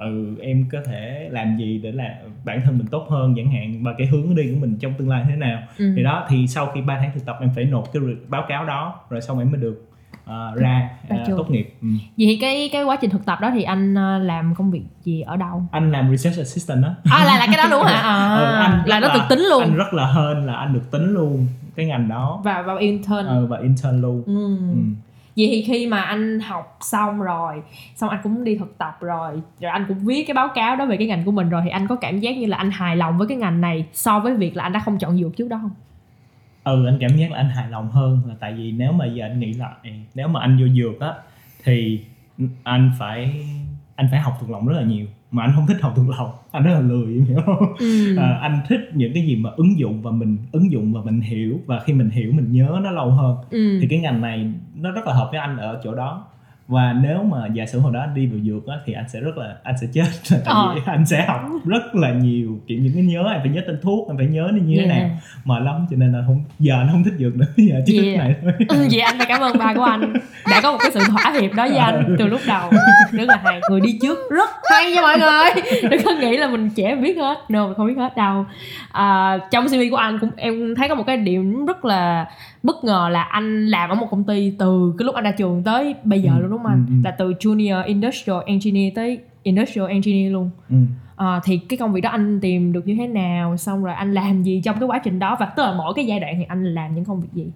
ừ em có thể làm gì để là bản thân mình tốt hơn chẳng hạn và cái hướng đi của mình trong tương lai thế nào ừ. thì đó thì sau khi 3 tháng thực tập em phải nộp cái báo cáo đó rồi xong em mới được ờ, ra trường. tốt nghiệp ừ. vậy thì cái cái quá trình thực tập đó thì anh ờ, làm công việc gì ở đâu anh làm research assistant đó à là là cái đó đúng hả à, Ừ, anh là nó được tính luôn anh rất là hên là anh được tính luôn cái ngành đó và vào intern ờ, và intern luôn ừ. ừ vậy thì khi mà anh học xong rồi, xong anh cũng đi thực tập rồi rồi anh cũng viết cái báo cáo đó về cái ngành của mình rồi, thì anh có cảm giác như là anh hài lòng với cái ngành này so với việc là anh đã không chọn dược trước đó không? Ừ anh cảm giác là anh hài lòng hơn là tại vì nếu mà giờ anh nghĩ lại, nếu mà anh vô dược á, thì anh phải anh phải học thuộc lòng rất là nhiều mà anh không thích học thuộc lòng anh rất là lười em hiểu không ừ. à, anh thích những cái gì mà ứng dụng và mình ứng dụng và mình hiểu và khi mình hiểu mình nhớ nó lâu hơn ừ. thì cái ngành này nó rất là hợp với anh ở chỗ đó và nếu mà giả sử hồi đó anh đi vào dược á, thì anh sẽ rất là anh sẽ chết. Tại Ờ. vì anh sẽ học rất là nhiều kiểu những cái nhớ anh phải nhớ tên thuốc anh phải nhớ nó như thế Yeah. nào. Mệt lắm cho nên là không giờ anh không thích dược nữa giờ chỉ thích Yeah. này thôi. Ừ, vậy anh phải cảm ơn ba của anh. Đã có một cái sự thỏa hiệp đó với anh từ lúc đầu. Rất là hay. Người đi trước rất hay nha mọi người. Đừng có nghĩ là mình trẻ biết hết. No mình không biết hết đâu. À, trong CV của anh cũng em thấy có một cái điểm rất là bất ngờ là anh làm ở một công ty từ cái lúc anh ra trường tới bây giờ Ừ, luôn đúng không anh? ừ, ừ. là từ junior industrial engineer tới industrial engineer luôn. Ừ. à, thì cái công việc đó anh tìm được như thế nào xong rồi anh làm gì trong cái quá trình đó và tức là mỗi cái giai đoạn thì anh làm những công việc gì?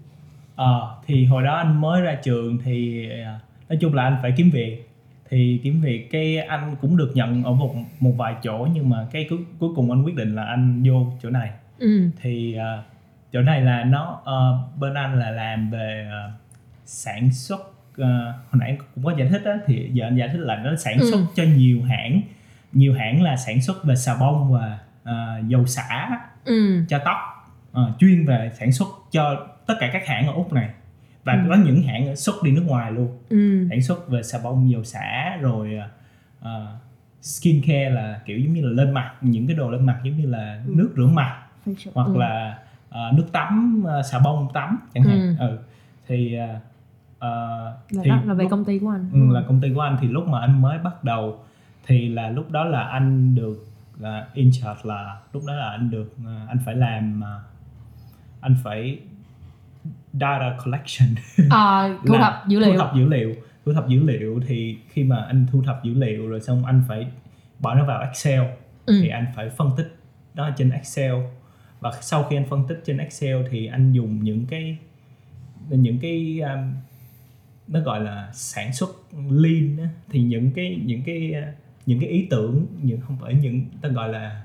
Ờ, thì hồi đó anh mới ra trường thì à, nói chung là anh phải kiếm việc. Thì kiếm việc cái anh cũng được nhận ở một một vài chỗ nhưng mà cái cuối, cuối cùng anh quyết định là anh vô chỗ này. Ừ. Thì à, chỗ này là nó ờ, bên anh là làm về à, sản xuất ờ, hồi nãy cũng có giải thích á thì giờ anh giải thích là nó sản xuất Ừ. cho nhiều hãng nhiều hãng là sản xuất về xà bông và à, dầu xả ừ cho tóc Ờ, chuyên về sản xuất cho tất cả các hãng ở úc này và Ừ. có những hãng xuất đi nước ngoài luôn ừ sản xuất về xà bông dầu xả rồi uh, skin care là kiểu giống như là lên mặt những cái đồ lên mặt giống như là Ừ. nước rửa mặt hoặc Ừ. là ờ, nước tắm ờ, xà bông tắm chẳng hạn. Ừ. thì ờ, ờ, là, thì đó, là về lúc- công ty của anh. Ừ, là công ty của anh. Thì lúc mà anh mới bắt đầu thì là lúc đó là anh được là in charge là lúc đó là anh được ờ, anh phải làm ờ, anh phải data collection. À, thu thập dữ liệu. thu thập dữ liệu thu thập dữ liệu. Thì khi mà anh thu thập dữ liệu rồi xong anh phải bỏ nó vào Excel ừ. thì anh phải phân tích nó trên Excel và sau khi anh phân tích trên Excel thì anh dùng những cái những cái um, nó gọi là sản xuất lean á, thì những cái những cái uh, những cái ý tưởng những không phải những ta gọi là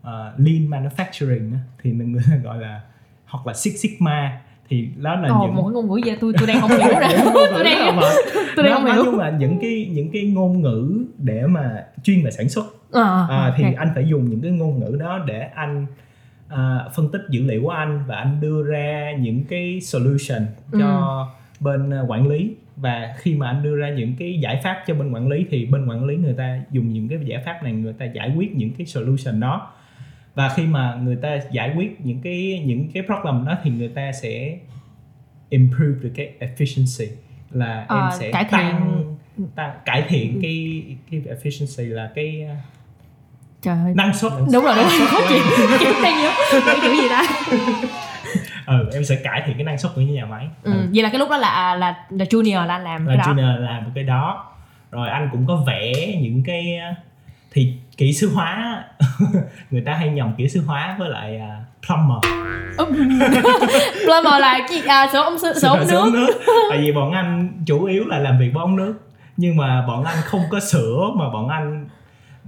uh, lean manufacturing á, thì người ta gọi là hoặc là Six Sigma. Thì đó là Ồ, những một cái ngôn ngữ gì tôi tôi đang không hiểu ra tôi đang mệt. tôi đang không nói hiểu. chung là những cái những cái ngôn ngữ để mà chuyên về sản xuất. À, à, thì ok. anh phải dùng những cái ngôn ngữ đó để anh à, phân tích dữ liệu của anh và anh đưa ra những cái solution cho bên à, quản lý. Và khi mà anh đưa ra những cái giải pháp cho bên quản lý thì bên quản lý người ta dùng những cái giải pháp này người ta giải quyết những cái solution đó. Và khi mà người ta giải quyết những cái những cái problem đó thì người ta sẽ improve được cái efficiency là Ờ, em sẽ cải thiện- tăng tăng cải thiện cái cái efficiency là cái à, trời ơi. Năng suất. Đúng rồi đúng rồi. khó chịu. Chịu đang nhớ cái chữ gì ta? Ừ, em sẽ cải thiện cái năng suất của nhà máy. Ừ. vậy là cái lúc đó là là là junior là anh làm là cái đó. junior làm một cái đó. Rồi anh cũng có vẽ những cái thì kỹ sư hóa người ta hay nhầm kỹ sư hóa với lại à, plumber. Plumber là cái à, sửa ống sửa, sửa ống Sửa nước. Tại vì bọn anh chủ yếu là làm việc với ống nước. Nhưng mà bọn anh không có sửa mà bọn anh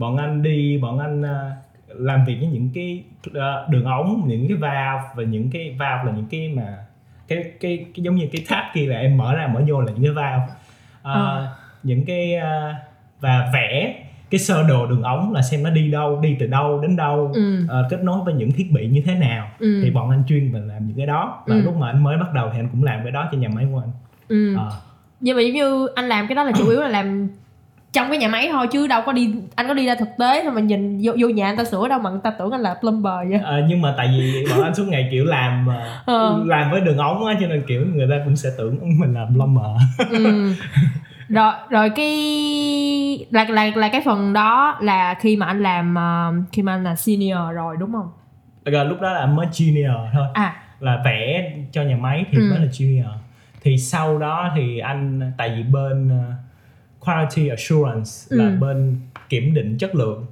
bọn anh đi bọn anh à, làm việc với những cái à, đường ống những cái valve và những cái valve là những cái mà cái cái, cái giống như cái tab kia là em mở ra mở vô là những cái valve à, Ờ. những cái à, và vẽ cái sơ đồ đường ống là xem nó đi đâu đi từ đâu đến đâu ừ. ờ, kết nối với những thiết bị như thế nào Ừ. thì bọn anh chuyên về làm những cái đó và Ừ. lúc mà anh mới bắt đầu thì anh cũng làm cái đó cho nhà máy của anh ừ. Ờ. nhưng mà giống như anh làm cái đó là chủ yếu là làm trong cái nhà máy thôi chứ đâu có đi anh có đi ra thực tế thôi mà nhìn vô, vô nhà anh ta sửa đâu mà người ta tưởng anh là plumber vậy Ờ, nhưng mà tại vì bọn anh suốt ngày kiểu làm Ờ. làm với đường ống á cho nên kiểu người ta cũng sẽ tưởng mình làm plumber ừ. rồi rồi cái là là là cái phần đó là khi mà anh làm ờ, khi mà anh là senior rồi đúng không rồi lúc đó là mới junior thôi à là vẽ cho nhà máy thì Ừ. mới là junior thì sau đó thì anh tại vì bên quality assurance là Ừ. bên kiểm định chất lượng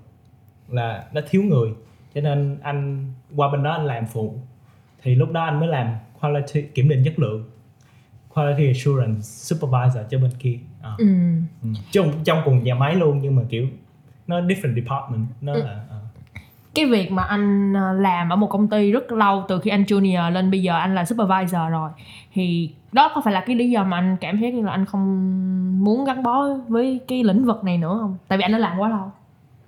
là nó thiếu người cho nên anh qua bên đó anh làm phụ thì lúc đó anh mới làm quality kiểm định chất lượng quality assurance supervisor cho bên kia Ờ. ừ. Ừ. trong trong cùng nhà máy luôn nhưng mà kiểu nó different department nó Ừ. là ờ. cái việc mà anh ờ, làm ở một công ty rất lâu từ khi anh junior lên bây giờ anh là supervisor rồi thì đó có phải là cái lý do mà anh cảm thấy như là anh không muốn gắn bó với cái lĩnh vực này nữa không tại vì anh đã làm quá lâu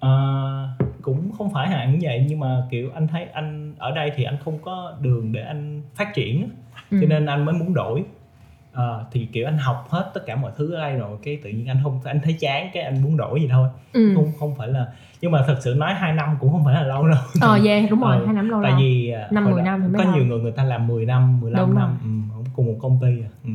Ờ, cũng không phải hẳn vậy nhưng mà kiểu anh thấy anh ở đây thì anh không có đường để anh phát triển. Ừ. cho nên anh mới muốn đổi Ờ, thì kiểu anh học hết tất cả mọi thứ ở đây rồi cái tự nhiên anh không anh thấy chán cái anh muốn đổi gì thôi ừ. không không phải là nhưng mà thật sự nói 2 năm cũng không phải là lâu đâu ờ yeah đúng rồi Ừ, hai năm lâu tại vì à, Năm, mười năm thì mới có lâu. nhiều người người ta làm 10 năm 15 Đúng năm ừ, cùng một công ty à. ừ.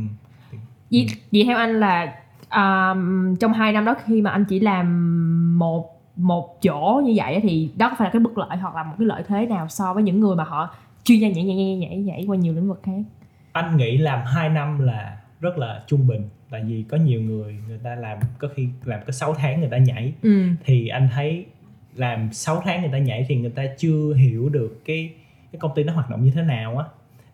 vậy, vậy theo anh là à, trong hai năm đó khi mà anh chỉ làm một một chỗ như vậy á, thì đó có phải là cái bất lợi hoặc là một cái lợi thế nào so với những người mà họ chuyên gia nhảy nhảy nhảy nhảy nhảy qua nhiều lĩnh vực khác anh nghĩ làm 2 năm là rất là trung bình tại vì có nhiều người người ta làm có khi làm có 6 tháng người ta nhảy ừ thì anh thấy làm 6 tháng người ta nhảy thì người ta chưa hiểu được cái cái công ty nó hoạt động như thế nào á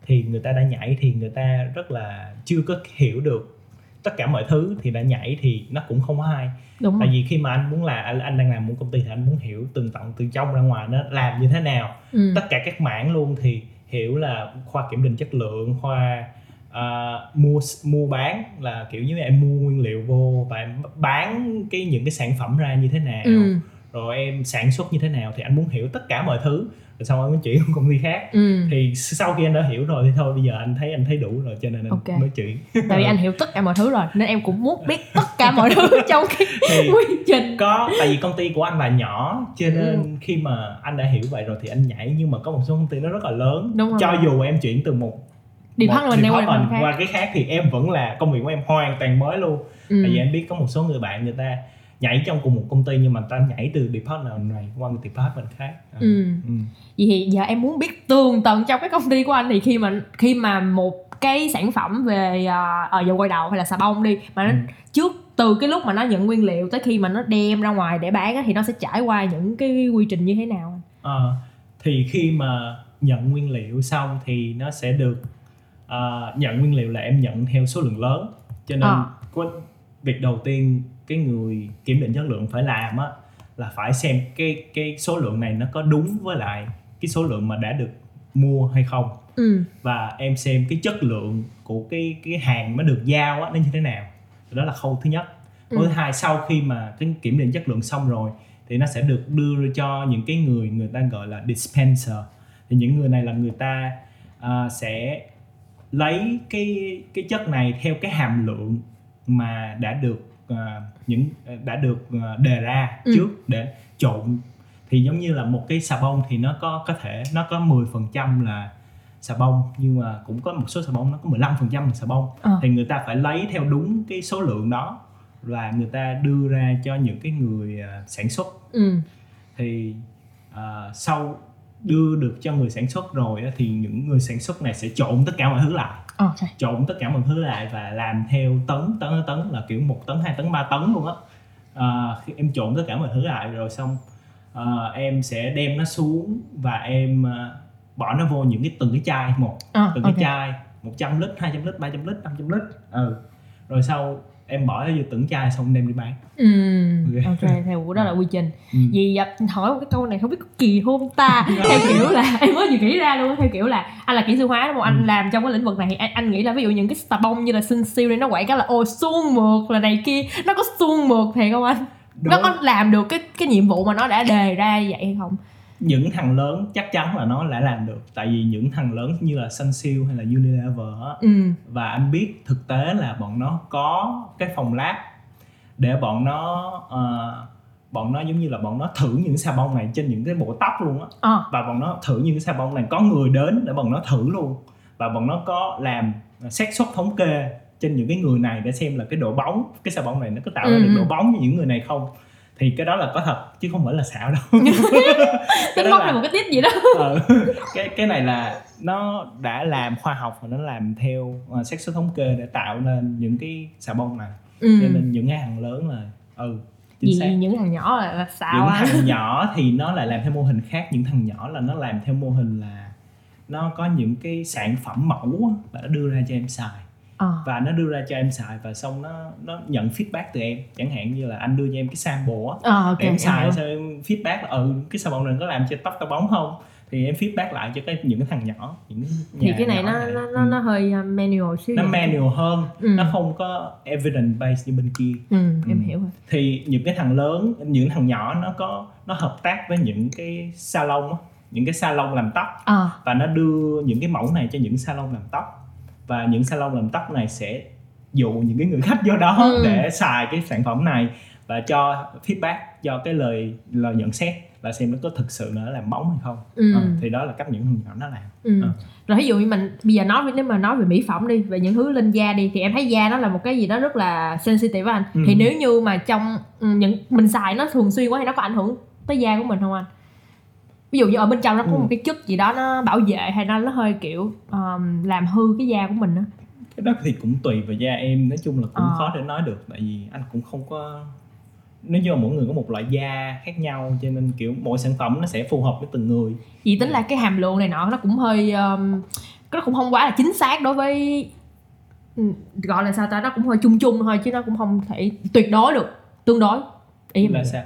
thì người ta đã nhảy thì người ta rất là chưa có hiểu được tất cả mọi thứ thì đã nhảy thì nó cũng không có hay. Đúng tại rồi. vì khi mà anh muốn là anh, anh đang làm một công ty thì anh muốn hiểu từng tận từ trong ra ngoài nó làm như thế nào. Ừ. tất cả các mảng luôn thì hiểu là khoa kiểm định chất lượng khoa à, mua mua bán là kiểu như em mua nguyên liệu vô và em bán cái những cái sản phẩm ra như thế nào. Ừ rồi em sản xuất như thế nào thì anh muốn hiểu tất cả mọi thứ rồi xong anh mới chuyển công ty khác ừ thì sau khi anh đã hiểu rồi thì thôi bây giờ anh thấy anh thấy đủ rồi cho nên anh Ok. mới chuyển tại vì anh hiểu tất cả mọi thứ rồi nên em cũng muốn biết tất cả mọi thứ trong cái thì quy trình có tại vì công ty của anh là nhỏ cho Ừ. nên khi mà anh đã hiểu vậy rồi thì anh nhảy nhưng mà có một số công ty nó rất là lớn Đúng rồi. cho dù em chuyển từ một department này qua qua cái khác thì em vẫn là công việc của em hoàn toàn mới luôn ừ. tại vì em biết có một số người bạn người ta nhảy trong cùng một công ty nhưng mà ta nhảy từ department này qua một department khác À. Ừ. Ừ. Vậy thì giờ em muốn biết tường tận trong cái công ty của anh thì khi mà khi mà một cái sản phẩm về à, ở dầu gội đầu hay là xà bông đi mà nó Ừ. trước từ cái lúc mà nó nhận nguyên liệu tới khi mà nó đem ra ngoài để bán á, thì nó sẽ trải qua những cái quy trình như thế nào anh? Ờ, thì khi mà nhận nguyên liệu xong thì nó sẽ được uh, nhận nguyên liệu là em nhận theo số lượng lớn cho nên À. việc đầu tiên cái người kiểm định chất lượng phải làm á là phải xem cái cái số lượng này nó có đúng với lại cái số lượng mà đã được mua hay không. Ừ. Và em xem cái chất lượng của cái cái hàng mới được giao á nó như thế nào. Đó là khâu thứ nhất. Khâu Ừ. thứ hai sau khi mà cái kiểm định chất lượng xong rồi thì nó sẽ được đưa cho những cái người người ta gọi là dispenser. Thì những người này là người ta à, sẽ lấy cái cái chất này theo cái hàm lượng mà đã được những đã được à, đề ra Ừ. trước để trộn. Thì giống như là một cái xà bông thì nó có có thể nó có 10% là xà bông nhưng mà cũng có một số xà bông nó có 15% là xà bông. Ờ. thì người ta phải lấy theo đúng cái số lượng đó và người ta đưa ra cho những cái người à, sản xuất. Ừ. Thì à, sau đưa được cho người sản xuất rồi thì những người sản xuất này sẽ trộn tất cả mọi thứ lại ok trộn tất cả mọi thứ lại và làm theo tấn tấn tấn là kiểu một tấn hai tấn ba tấn luôn á. À, khi em trộn tất cả mọi thứ lại rồi xong à, em sẽ đem nó xuống và em à, bỏ nó vô những cái từng cái chai một à, từng ok. cái chai 100 lít 200 lít 300 lít 500 lít ừ. Rồi sau em bỏ nó vô từng chai xong đem đi bán. Ừ Ok. ok theo đó là quy trình. Ừ. vì hỏi một cái câu này không biết có kỳ không ta? Theo kiểu là em mới vừa nghĩ ra luôn theo kiểu là anh là kỹ sư hóa đúng không? Anh Ừ. làm trong cái lĩnh vực này thì anh, anh nghĩ là ví dụ những cái xà bông như là sinh siêu này nó quảng cáo là ô suông mượt là này kia. Nó có suông mượt thiệt không anh? Nó Đối- có làm được cái cái nhiệm vụ mà nó đã đề ra vậy hay không những thằng lớn chắc chắn là nó đã làm được. Tại vì những thằng lớn như là Sunsilk hay là Unilever á, ừ. và anh biết thực tế là bọn nó có cái phòng lab để bọn nó ờ, bọn nó giống như là bọn nó thử những xà bông này trên những cái bộ tóc luôn á. À, và bọn nó thử những xà bông này có người đến để bọn nó thử luôn. Và bọn nó có làm xác suất thống kê trên những cái người này để xem là cái độ bóng cái xà bông này nó có tạo ra Ừ. được độ bóng như những người này không thì cái đó là có thật chứ không phải là xạo đâu. Cái đó là một cái tip gì đó. Ờ, cái cái này là nó đã làm khoa học và nó làm theo uh, xác suất thống kê để tạo nên những cái xà bông này. Ừ. cho nên những cái hàng lớn là ừ chính xác. vì những thằng nhỏ là, là xạo những anh thằng nhỏ thì nó lại làm theo mô hình khác những thằng nhỏ là nó làm theo mô hình là nó có những cái sản phẩm mẫu và nó đưa ra cho em xài Ờ. và nó đưa ra cho em xài và xong nó nó nhận feedback từ em chẳng hạn như là anh đưa cho em cái sample á Ờ, ok để em em xài hiểu. xong em feedback là ừ cái bông này có làm cho tóc tao bóng không thì em feedback lại cho cái những cái thằng nhỏ những thì cái này nó này. nó Ừ. nó, nó hơi uh, manual xíu nó manual hơn Ừ. nó không có evidence based như bên kia ừ, em Ừ. hiểu rồi thì những cái thằng lớn những thằng nhỏ nó có nó hợp tác với những cái salon á những cái salon làm tóc ờ và nó đưa những cái mẫu này cho những salon làm tóc và những salon làm tóc này sẽ dụ những cái người khách vô đó Ừ. để xài cái sản phẩm này và cho feedback cho cái lời lời nhận xét là xem nó có thực sự nó làm bóng hay không ừ. Ờ, thì đó là cách những nhỏ nó làm Ừ. Ờ. Rồi ví dụ như mình bây giờ nói nếu mà nói về mỹ phẩm đi về những thứ lên da đi thì em thấy da nó là một cái gì đó rất là sensitive anh. Ừ. Thì nếu như mà trong ừ, những mình xài nó thường xuyên quá thì nó có ảnh hưởng tới da của mình không anh? Ví dụ như ở bên trong nó có Ừ. một cái chất gì đó nó bảo vệ hay nó nó hơi kiểu um, làm hư cái da của mình á. cái đó thì cũng tùy vào da em nói chung là cũng Ờ. khó để nói được tại vì anh cũng không có như mà mỗi người có một loại da khác nhau cho nên kiểu mỗi sản phẩm nó sẽ phù hợp với từng người Vì tính là cái hàm lượng này nọ nó cũng hơi um, nó cũng không quá là chính xác đối với ừ, gọi là sao ta nó cũng hơi chung chung thôi chứ nó cũng không thể tuyệt đối được tương đối ý em là sao.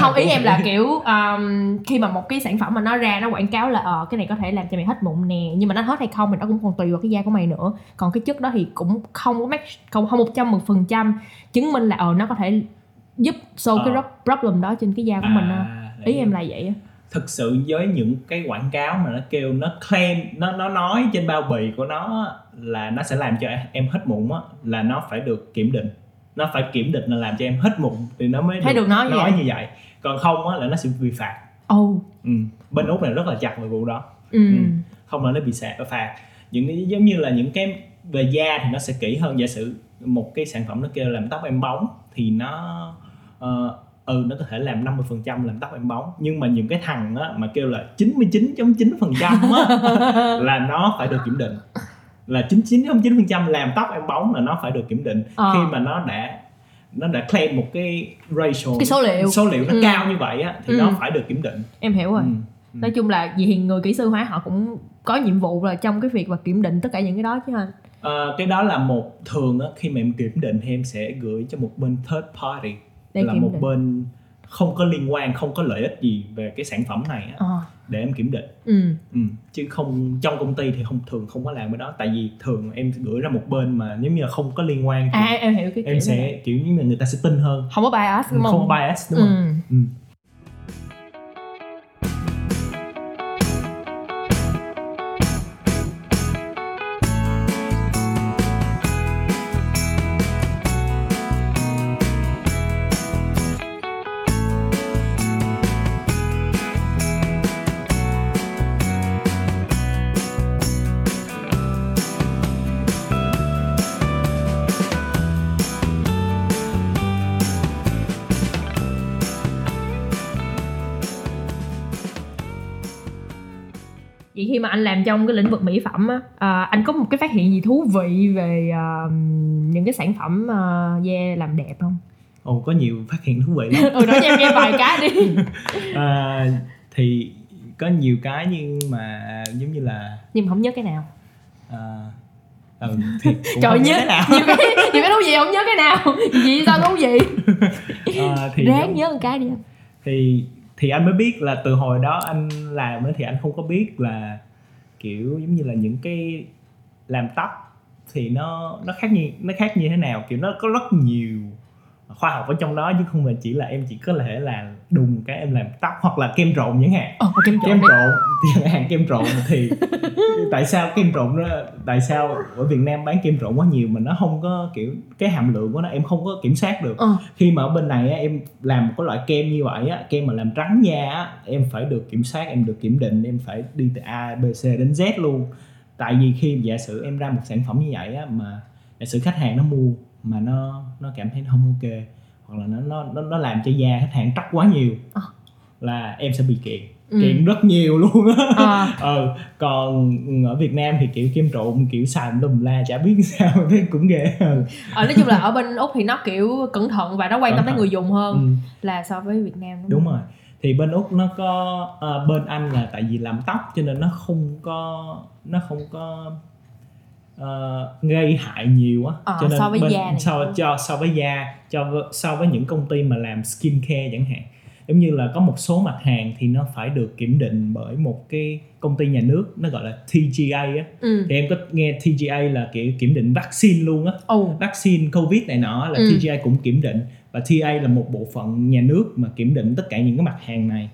Không ý em là kiểu um, khi mà một cái sản phẩm mà nó ra nó quảng cáo là ờ cái này có thể làm cho mày hết mụn nè nhưng mà nó hết hay không thì nó cũng còn tùy vào cái da của mày nữa còn cái chất đó thì cũng không có match không không một trăm một phần trăm chứng minh là ờ nó có thể giúp solve cái Ờ. pro- problem đó trên cái da của mình á. À, ý em là vậy thực sự với những cái quảng cáo mà nó kêu nó claim nó nó nói trên bao bì của nó là nó sẽ làm cho em hết mụn á là nó phải được kiểm định nó phải kiểm định là làm cho em hết mụn thì nó mới Thấy được nói như nói vậy. như vậy còn không á là nó sẽ bị phạt ồ ừ. bên úc này rất là chặt về vụ đó ừ. Ừ. không là nó bị sạc phạt những cái giống như là những cái về da thì nó sẽ kỹ hơn giả sử một cái sản phẩm nó kêu làm tóc em bóng thì nó ờ, ừ nó có thể làm 50% làm tóc em bóng nhưng mà những cái thằng á, mà kêu là 99.9% á, là nó phải được kiểm định là 99.9% làm tóc em bóng là nó phải được kiểm định Ờ. khi mà nó đã nó đã claim một cái ratio Cái số liệu. số liệu nó Ừ. cao như vậy á thì Ừ. nó phải được kiểm định em hiểu rồi Ừ. Ừ. nói chung là vì người kỹ sư hóa họ cũng có nhiệm vụ là trong cái việc và kiểm định tất cả những cái đó chứ anh Ờ, cái đó là một thường á, khi mà em kiểm định thì em sẽ gửi cho một bên third party để là một định bên không có liên quan không có lợi ích gì về cái sản phẩm này á, ờ để em kiểm định ừ ừ. chứ không trong công ty thì không thường không có làm cái đó tại vì thường em gửi ra một bên mà nếu như là không có liên quan thì à em hiểu cái kiểu em sẽ này. kiểu như là người ta sẽ tin hơn không có bias đúng không không có bias đúng không ừ. Khi mà anh làm trong cái lĩnh vực mỹ phẩm á à, anh có một cái phát hiện gì thú vị về à, những cái sản phẩm à, da làm đẹp không? Ồ, có nhiều phát hiện thú vị lắm. Ừ nói cho em nghe vài cái đi. À, thì có nhiều cái nhưng mà giống như là nhưng mà không nhớ cái nào. À, ừ, thì cũng trời nhớ cái nào. nhiều cái nhiều cái thú vị không nhớ cái nào. Gì sao thú vị? À, thì ráng giống- nhớ một cái đi thì thì anh mới biết là từ hồi đó anh làm thì anh không có biết là, kiểu, giống như là những cái làm tóc thì nó nó khác như, nó khác như thế nào. Kiểu, nó có rất nhiều khoa học ở trong đó chứ không phải chỉ là em chỉ có thể là đùng cái em làm tóc hoặc là kem trộn chẳng hạn. Ờ kem trộn kem trộn chẳng hạn kem trộn thì tại sao kem trộn nó tại sao ở Việt Nam bán kem trộn quá nhiều mà nó không có kiểu cái hàm lượng của nó em không có kiểm soát được. Ờ. Khi mà ở bên này á, em làm một cái loại kem như vậy á kem mà làm trắng da á, em phải được kiểm soát em được kiểm định em phải đi từ A B C đến Z luôn. Tại vì khi giả sử em ra một sản phẩm như vậy á mà giả sử khách hàng nó mua mà nó nó cảm thấy nó không ok hoặc là nó nó nó, nó làm cho da khách hàng tróc quá nhiều Ờ. là em sẽ bị kiện ừ. kiện rất nhiều luôn á Ờ. ừ còn ở Việt Nam thì kiểu kem trộn kiểu xài lùm la chả biết sao thế cũng ghê ừ. ờ nói chung là ở bên úc thì nó kiểu cẩn thận và nó quan tâm tới người dùng hơn Ừ. là so với việt nam đúng rồi thì bên úc nó có ờ, bên anh là tại vì làm tóc cho nên nó không có nó không có ờ, gây hại nhiều á Ờ, cho nên so với bên, da này. so cho so với da cho so với những công ty mà làm skin care chẳng hạn. Giống như là có một số mặt hàng thì nó phải được kiểm định bởi một cái công ty nhà nước nó gọi là TGA á. Ừ. Thì em có nghe TGA là kiểu kiểm định vaccine luôn á. Ồ. Vaccine covid này nọ là Ừ. TGA cũng kiểm định và TA là một bộ phận nhà nước mà kiểm định tất cả những cái mặt hàng này.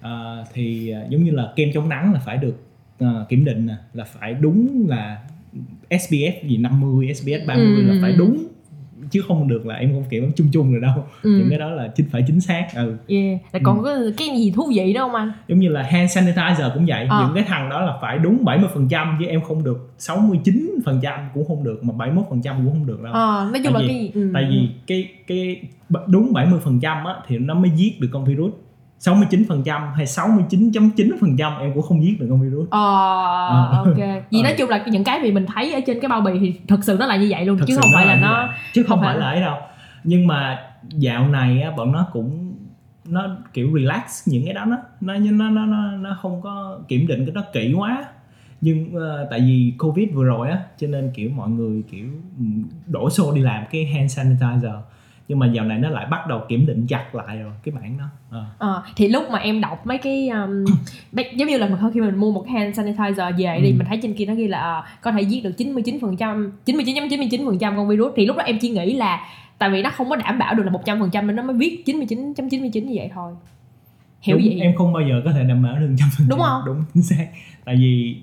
À, thì à, giống như là kem chống nắng là phải được à, kiểm định nè là phải đúng là SPF gì 50 SPF 30 Ừ. là phải đúng chứ không được là em không kiểm chung chung rồi đâu ừ. những cái đó là chính phải chính xác ừ. yeah. Là Ừ. còn có cái gì thú vị không anh giống như là hand sanitizer cũng vậy Ờ. những cái thằng đó là phải đúng 70% chứ em không được 69% cũng không được mà 71% cũng không được đâu ờ nói chung Tại là vì- cái gì ừ. tại vì cái cái đúng 70% á thì nó mới giết được con virus 69% hay 69.9% em cũng không giết được con virus ờ Ờ. ok vì Ờ. nói chung là những cái mà mình thấy ở trên cái bao bì thì thực sự nó là như vậy luôn Thật chứ không phải là như nó vậy. chứ không không phải là ấy đâu nhưng mà dạo này á bọn nó cũng nó kiểu relax những cái đó nó nó nó nó nó, nó không có kiểm định cái đó kỹ quá nhưng ờ, tại vì covid vừa rồi á cho nên kiểu mọi người kiểu ừ, đổ xô đi làm cái hand sanitizer nhưng mà dạo này nó lại bắt đầu kiểm định chặt lại rồi cái bản đó. Ờ. Ờ, thì lúc mà em đọc mấy cái um, giống như là mình khi mình mua một cái hand sanitizer về đi Ừ. mình thấy trên kia nó ghi là ờ, có thể giết được 99% 99.99% con virus. Thì lúc đó em chỉ nghĩ là tại vì nó không có đảm bảo được là 100% nên nó mới viết 99.99 như vậy thôi. Hiểu đúng, vậy em không bao giờ có thể đảm bảo được trăm phần Đúng không? đúng chính xác. Tại vì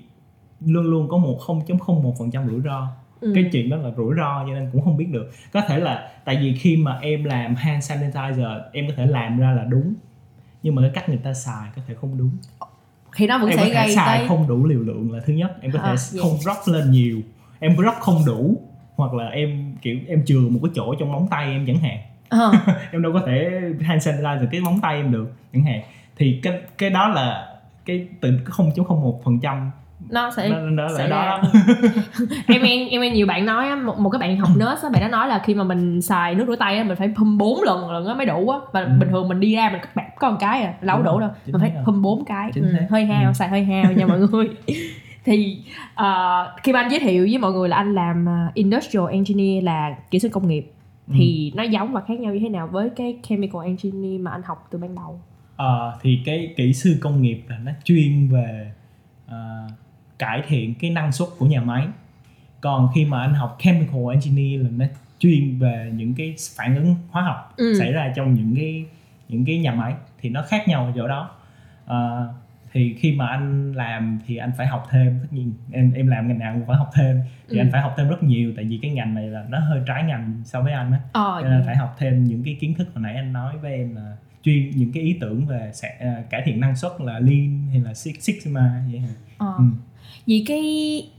luôn luôn có một 0.01 phần trăm rủi ro ừ. cái chuyện đó là rủi ro cho nên cũng không biết được. Có thể là tại vì khi mà em làm hand sanitizer em có thể làm ra là đúng. Nhưng mà cái cách người ta xài có thể không đúng. Thì nó vẫn em sẽ có thể gây xài tới không đủ liều lượng là thứ nhất. Em có thể À, vậy. không drop lên nhiều. Em drop không đủ hoặc là em kiểu em chừa một cái chỗ trong móng tay em chẳng hạn. Ờ, em đâu có thể hand sanitizer cái móng tay em được chẳng hạn. Thì cái cái đó là cái từ cái 0.01 phần trăm nó sẽ nó, nó sẽ đó, là- đó. em em em nhiều bạn nói một, một cái bạn học nurse á bạn đã nói là khi mà mình xài nước rửa tay á mình phải pump bốn lần lần á mới đủ á và Ừ. bình thường mình đi ra mình cắt có một cái à lâu đủ đâu mình phải pump bốn cái ừ, hơi hao Ừ. xài hơi hao nha mọi người thì ờ, khi mà anh giới thiệu với mọi người là anh làm ờ, industrial engineer là kỹ sư công nghiệp Ừ. thì nó giống và khác nhau như thế nào với cái chemical engineer mà anh học từ ban đầu Ờ, thì cái kỹ sư công nghiệp là nó chuyên về ờ, cải thiện cái năng suất của nhà máy còn khi mà anh học chemical engineer là nó chuyên về những cái phản ứng hóa học Ừ. xảy ra trong những cái những cái nhà máy thì nó khác nhau ở chỗ đó Ờ, thì khi mà anh làm thì anh phải học thêm tất nhiên em em làm ngành nào cũng phải học thêm thì Ừ. anh phải học thêm rất nhiều tại vì cái ngành này là nó hơi trái ngành so với anh á ờ nên phải học thêm những cái kiến thức hồi nãy anh nói với em là chuyên những cái ý tưởng về sẽ, à, cải thiện năng suất là lean hay là six sigma vậy hả ờ. ừ. Vì cái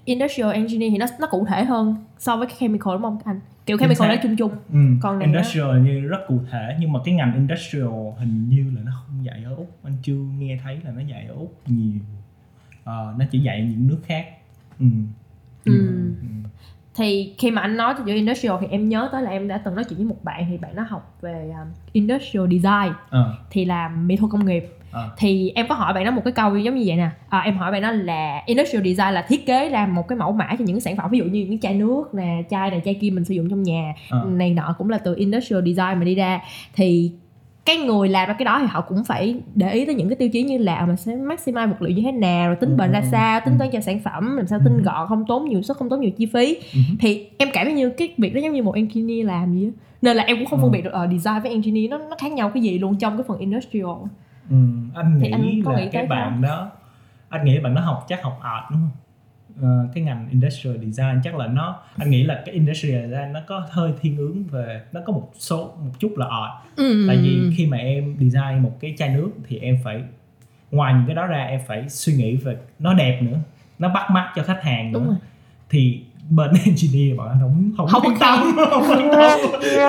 industrial engineer thì nó nó cụ thể hơn so với cái chemical đúng không anh kiểu chemical nó chung chung Ừ. Còn này industrial như rất cụ thể nhưng mà cái ngành industrial hình như là nó không dạy ở úc anh chưa nghe thấy là nó dạy ở úc nhiều Ờ, nó chỉ dạy những nước khác ừ. Ừ. Ừ. thì khi mà anh nói chữ industrial thì em nhớ tới là em đã từng nói chuyện với một bạn thì bạn nó học về um, industrial design Ờ, thì làm mỹ thuật công nghiệp ờ. thì em có hỏi bạn đó một cái câu giống như vậy nè à, em hỏi bạn đó là industrial design là thiết kế ra một cái mẫu mã cho những sản phẩm ví dụ như những chai nước nè chai này chai kia mình sử dụng trong nhà Ờ. này nọ cũng là từ industrial design mà đi ra thì cái người làm ra cái đó thì họ cũng phải để ý tới những cái tiêu chí như là à, mình sẽ maximize vật liệu như thế nào rồi tính Ừ, bền ra ừ, sao tính ừ. toán cho sản phẩm làm sao Ừ. tinh gọn không tốn nhiều sức không tốn nhiều chi phí Ừ. thì em cảm thấy như cái việc đó giống như một engineer làm gì á nên là em cũng không Ừ. phân biệt được ở design với engineer nó nó khác nhau cái gì luôn trong cái phần industrial Ừ, anh Thì nghĩ anh có là nghĩ cái bạn đó anh nghĩ bạn đó học chắc học art đúng không? Ờ, cái ngành industrial design chắc là nó anh nghĩ là cái industrial design nó có hơi thiên hướng về nó có một số một chút là art ừ. tại vì khi mà em design một cái chai nước thì em phải ngoài những cái đó ra em phải suy nghĩ về nó đẹp nữa nó bắt mắt cho khách hàng Đúng nữa rồi. thì bên engineer bọn anh không không, Không quan tâm không quan tâm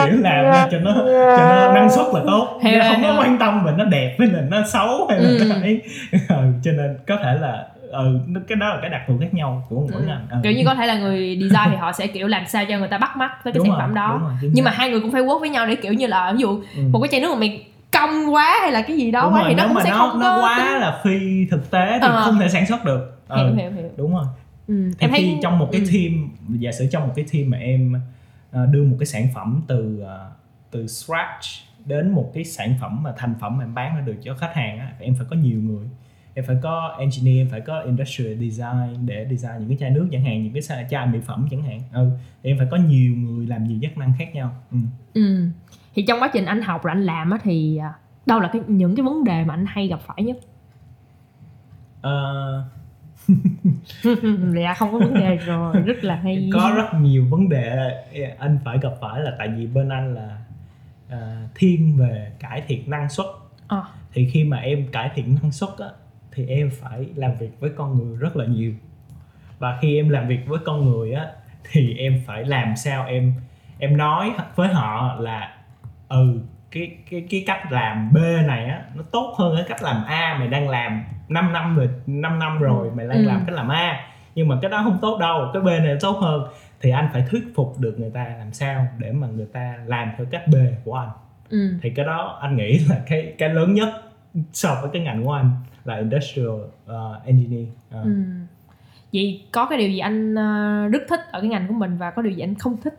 kiểu làm cho nó cho nó năng suất là tốt Chứ không có quan tâm về nó đẹp hay là nó xấu hay là Ừ. nó ấy ừ, cho nên có thể là ừ, cái đó là cái đặc thù khác nhau của mỗi Ừ. ngành ừ. kiểu như có thể là người design thì họ sẽ kiểu làm sao cho người ta bắt mắt với cái Đúng sản rồi, phẩm đó rồi, nhưng mà xác. hai người cũng phải work với nhau để kiểu như là ví dụ Ừ. một cái chai nước mà mày cong quá hay là cái gì đó đúng quá rồi, thì nó cũng mà sẽ nó, không nó có quá tính- là phi thực tế thì Ờ. không thể sản xuất được Ừ, hiểu hiểu hiểu đúng rồi ừ. thì khi trong một cái ừ. team giả sử trong một cái team mà em ờ, đưa một cái sản phẩm từ ờ, từ scratch đến một cái sản phẩm mà thành phẩm mà em bán ra được cho khách hàng á em phải có nhiều người em phải có engineer em phải có industrial design để design những cái chai nước chẳng hạn những cái chai mỹ phẩm chẳng hạn ừ thì em phải có nhiều người làm nhiều chức năng khác nhau ừ. ừ. thì trong quá trình anh học rồi anh làm á thì à, đâu là cái những cái vấn đề mà anh hay gặp phải nhất Ờ, dạ không có vấn đề rồi rất là hay. Có rất nhiều vấn đề. Anh phải gặp phải là tại vì bên anh là à, thiên về cải thiện năng suất. Ờ. thì khi mà em cải thiện năng suất á, thì em phải làm việc với con người rất là nhiều. Và khi em làm việc với con người á thì em phải làm sao em em nói với họ là ừ cái cái cái cách làm B này á nó tốt hơn cái cách làm A mày đang làm 5 năm rồi 5 năm rồi mày đang Ừ. làm cách làm A nhưng mà cái đó không tốt đâu cái B này tốt hơn thì anh phải thuyết phục được người ta làm sao để mà người ta làm theo cách B của anh ừ. thì cái đó anh nghĩ là cái cái lớn nhất so với cái ngành của anh là industrial uh, engineer Ờ. Ừ. vậy có cái điều gì anh à, rất thích ở cái ngành của mình và có điều gì anh không thích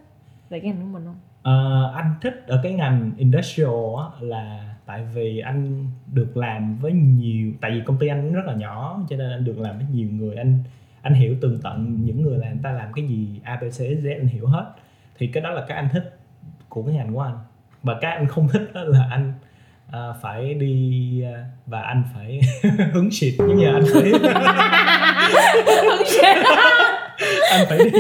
về cái ngành của mình không Ờ, anh thích ở cái ngành industrial á, là tại vì anh được làm với nhiều tại vì công ty anh rất là nhỏ cho nên anh được làm với nhiều người. Anh anh hiểu tường tận những người làm người ta làm cái gì abc z anh hiểu hết. Thì cái đó là cái anh thích của cái ngành của anh. Và cái anh không thích đó là anh à, phải đi à, và anh phải hứng shit giống như anh phải anh phải đi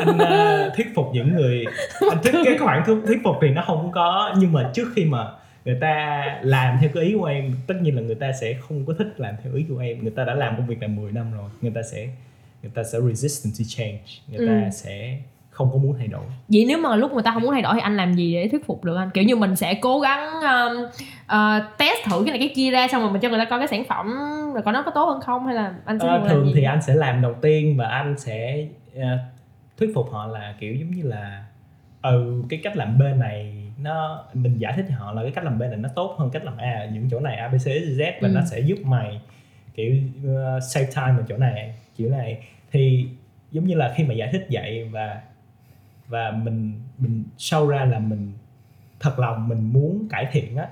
anh ờ, thuyết phục những người anh thích cái khoản thuyết, thuyết phục thì nó không có nhưng mà trước khi mà người ta làm theo cái ý của em tất nhiên là người ta sẽ không có thích làm theo ý của em người ta đã làm công việc này 10 năm rồi người ta sẽ người ta sẽ resistant to change người ta Ừ. sẽ không có muốn thay đổi. Vậy nếu mà lúc người ta không muốn thay đổi thì anh làm gì để thuyết phục được anh? Kiểu như mình sẽ cố gắng um, uh, test thử cái này cái kia ra xong rồi mình cho người ta coi cái sản phẩm rồi coi nó có tốt hơn không hay là anh sẽ làm thường gì? thì anh sẽ làm đầu tiên và anh sẽ ờ, thuyết phục họ là kiểu giống như là ừ cái cách làm B này nó mình giải thích cho họ là cái cách làm B này nó tốt hơn cách làm A. Những chỗ này A B C Z và Ừ. nó sẽ giúp mày kiểu ờ, save time ở chỗ này. Kiểu này. Thì giống như là khi mà giải thích vậy và và mình mình sâu ra là mình thật lòng mình muốn cải thiện á.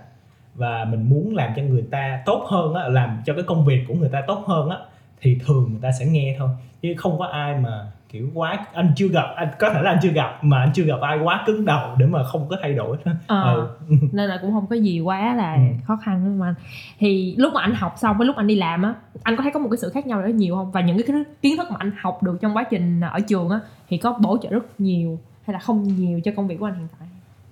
Và mình muốn làm cho người ta tốt hơn á, làm cho cái công việc của người ta tốt hơn á, thì thường người ta sẽ nghe thôi. Chứ không có ai mà kiểu quá anh chưa gặp anh có thể là anh chưa gặp mà anh chưa gặp ai quá cứng đầu để mà không có thay đổi. Ờ, ừ. nên là cũng không có gì quá là Ừ. khó khăn không anh? Thì lúc mà anh học xong với lúc anh đi làm á anh có thấy có một cái sự khác nhau rất nhiều không? Và những cái kiến- thức mà anh học được trong quá trình ở trường á thì có bổ trợ rất nhiều hay là không nhiều cho công việc của anh hiện tại?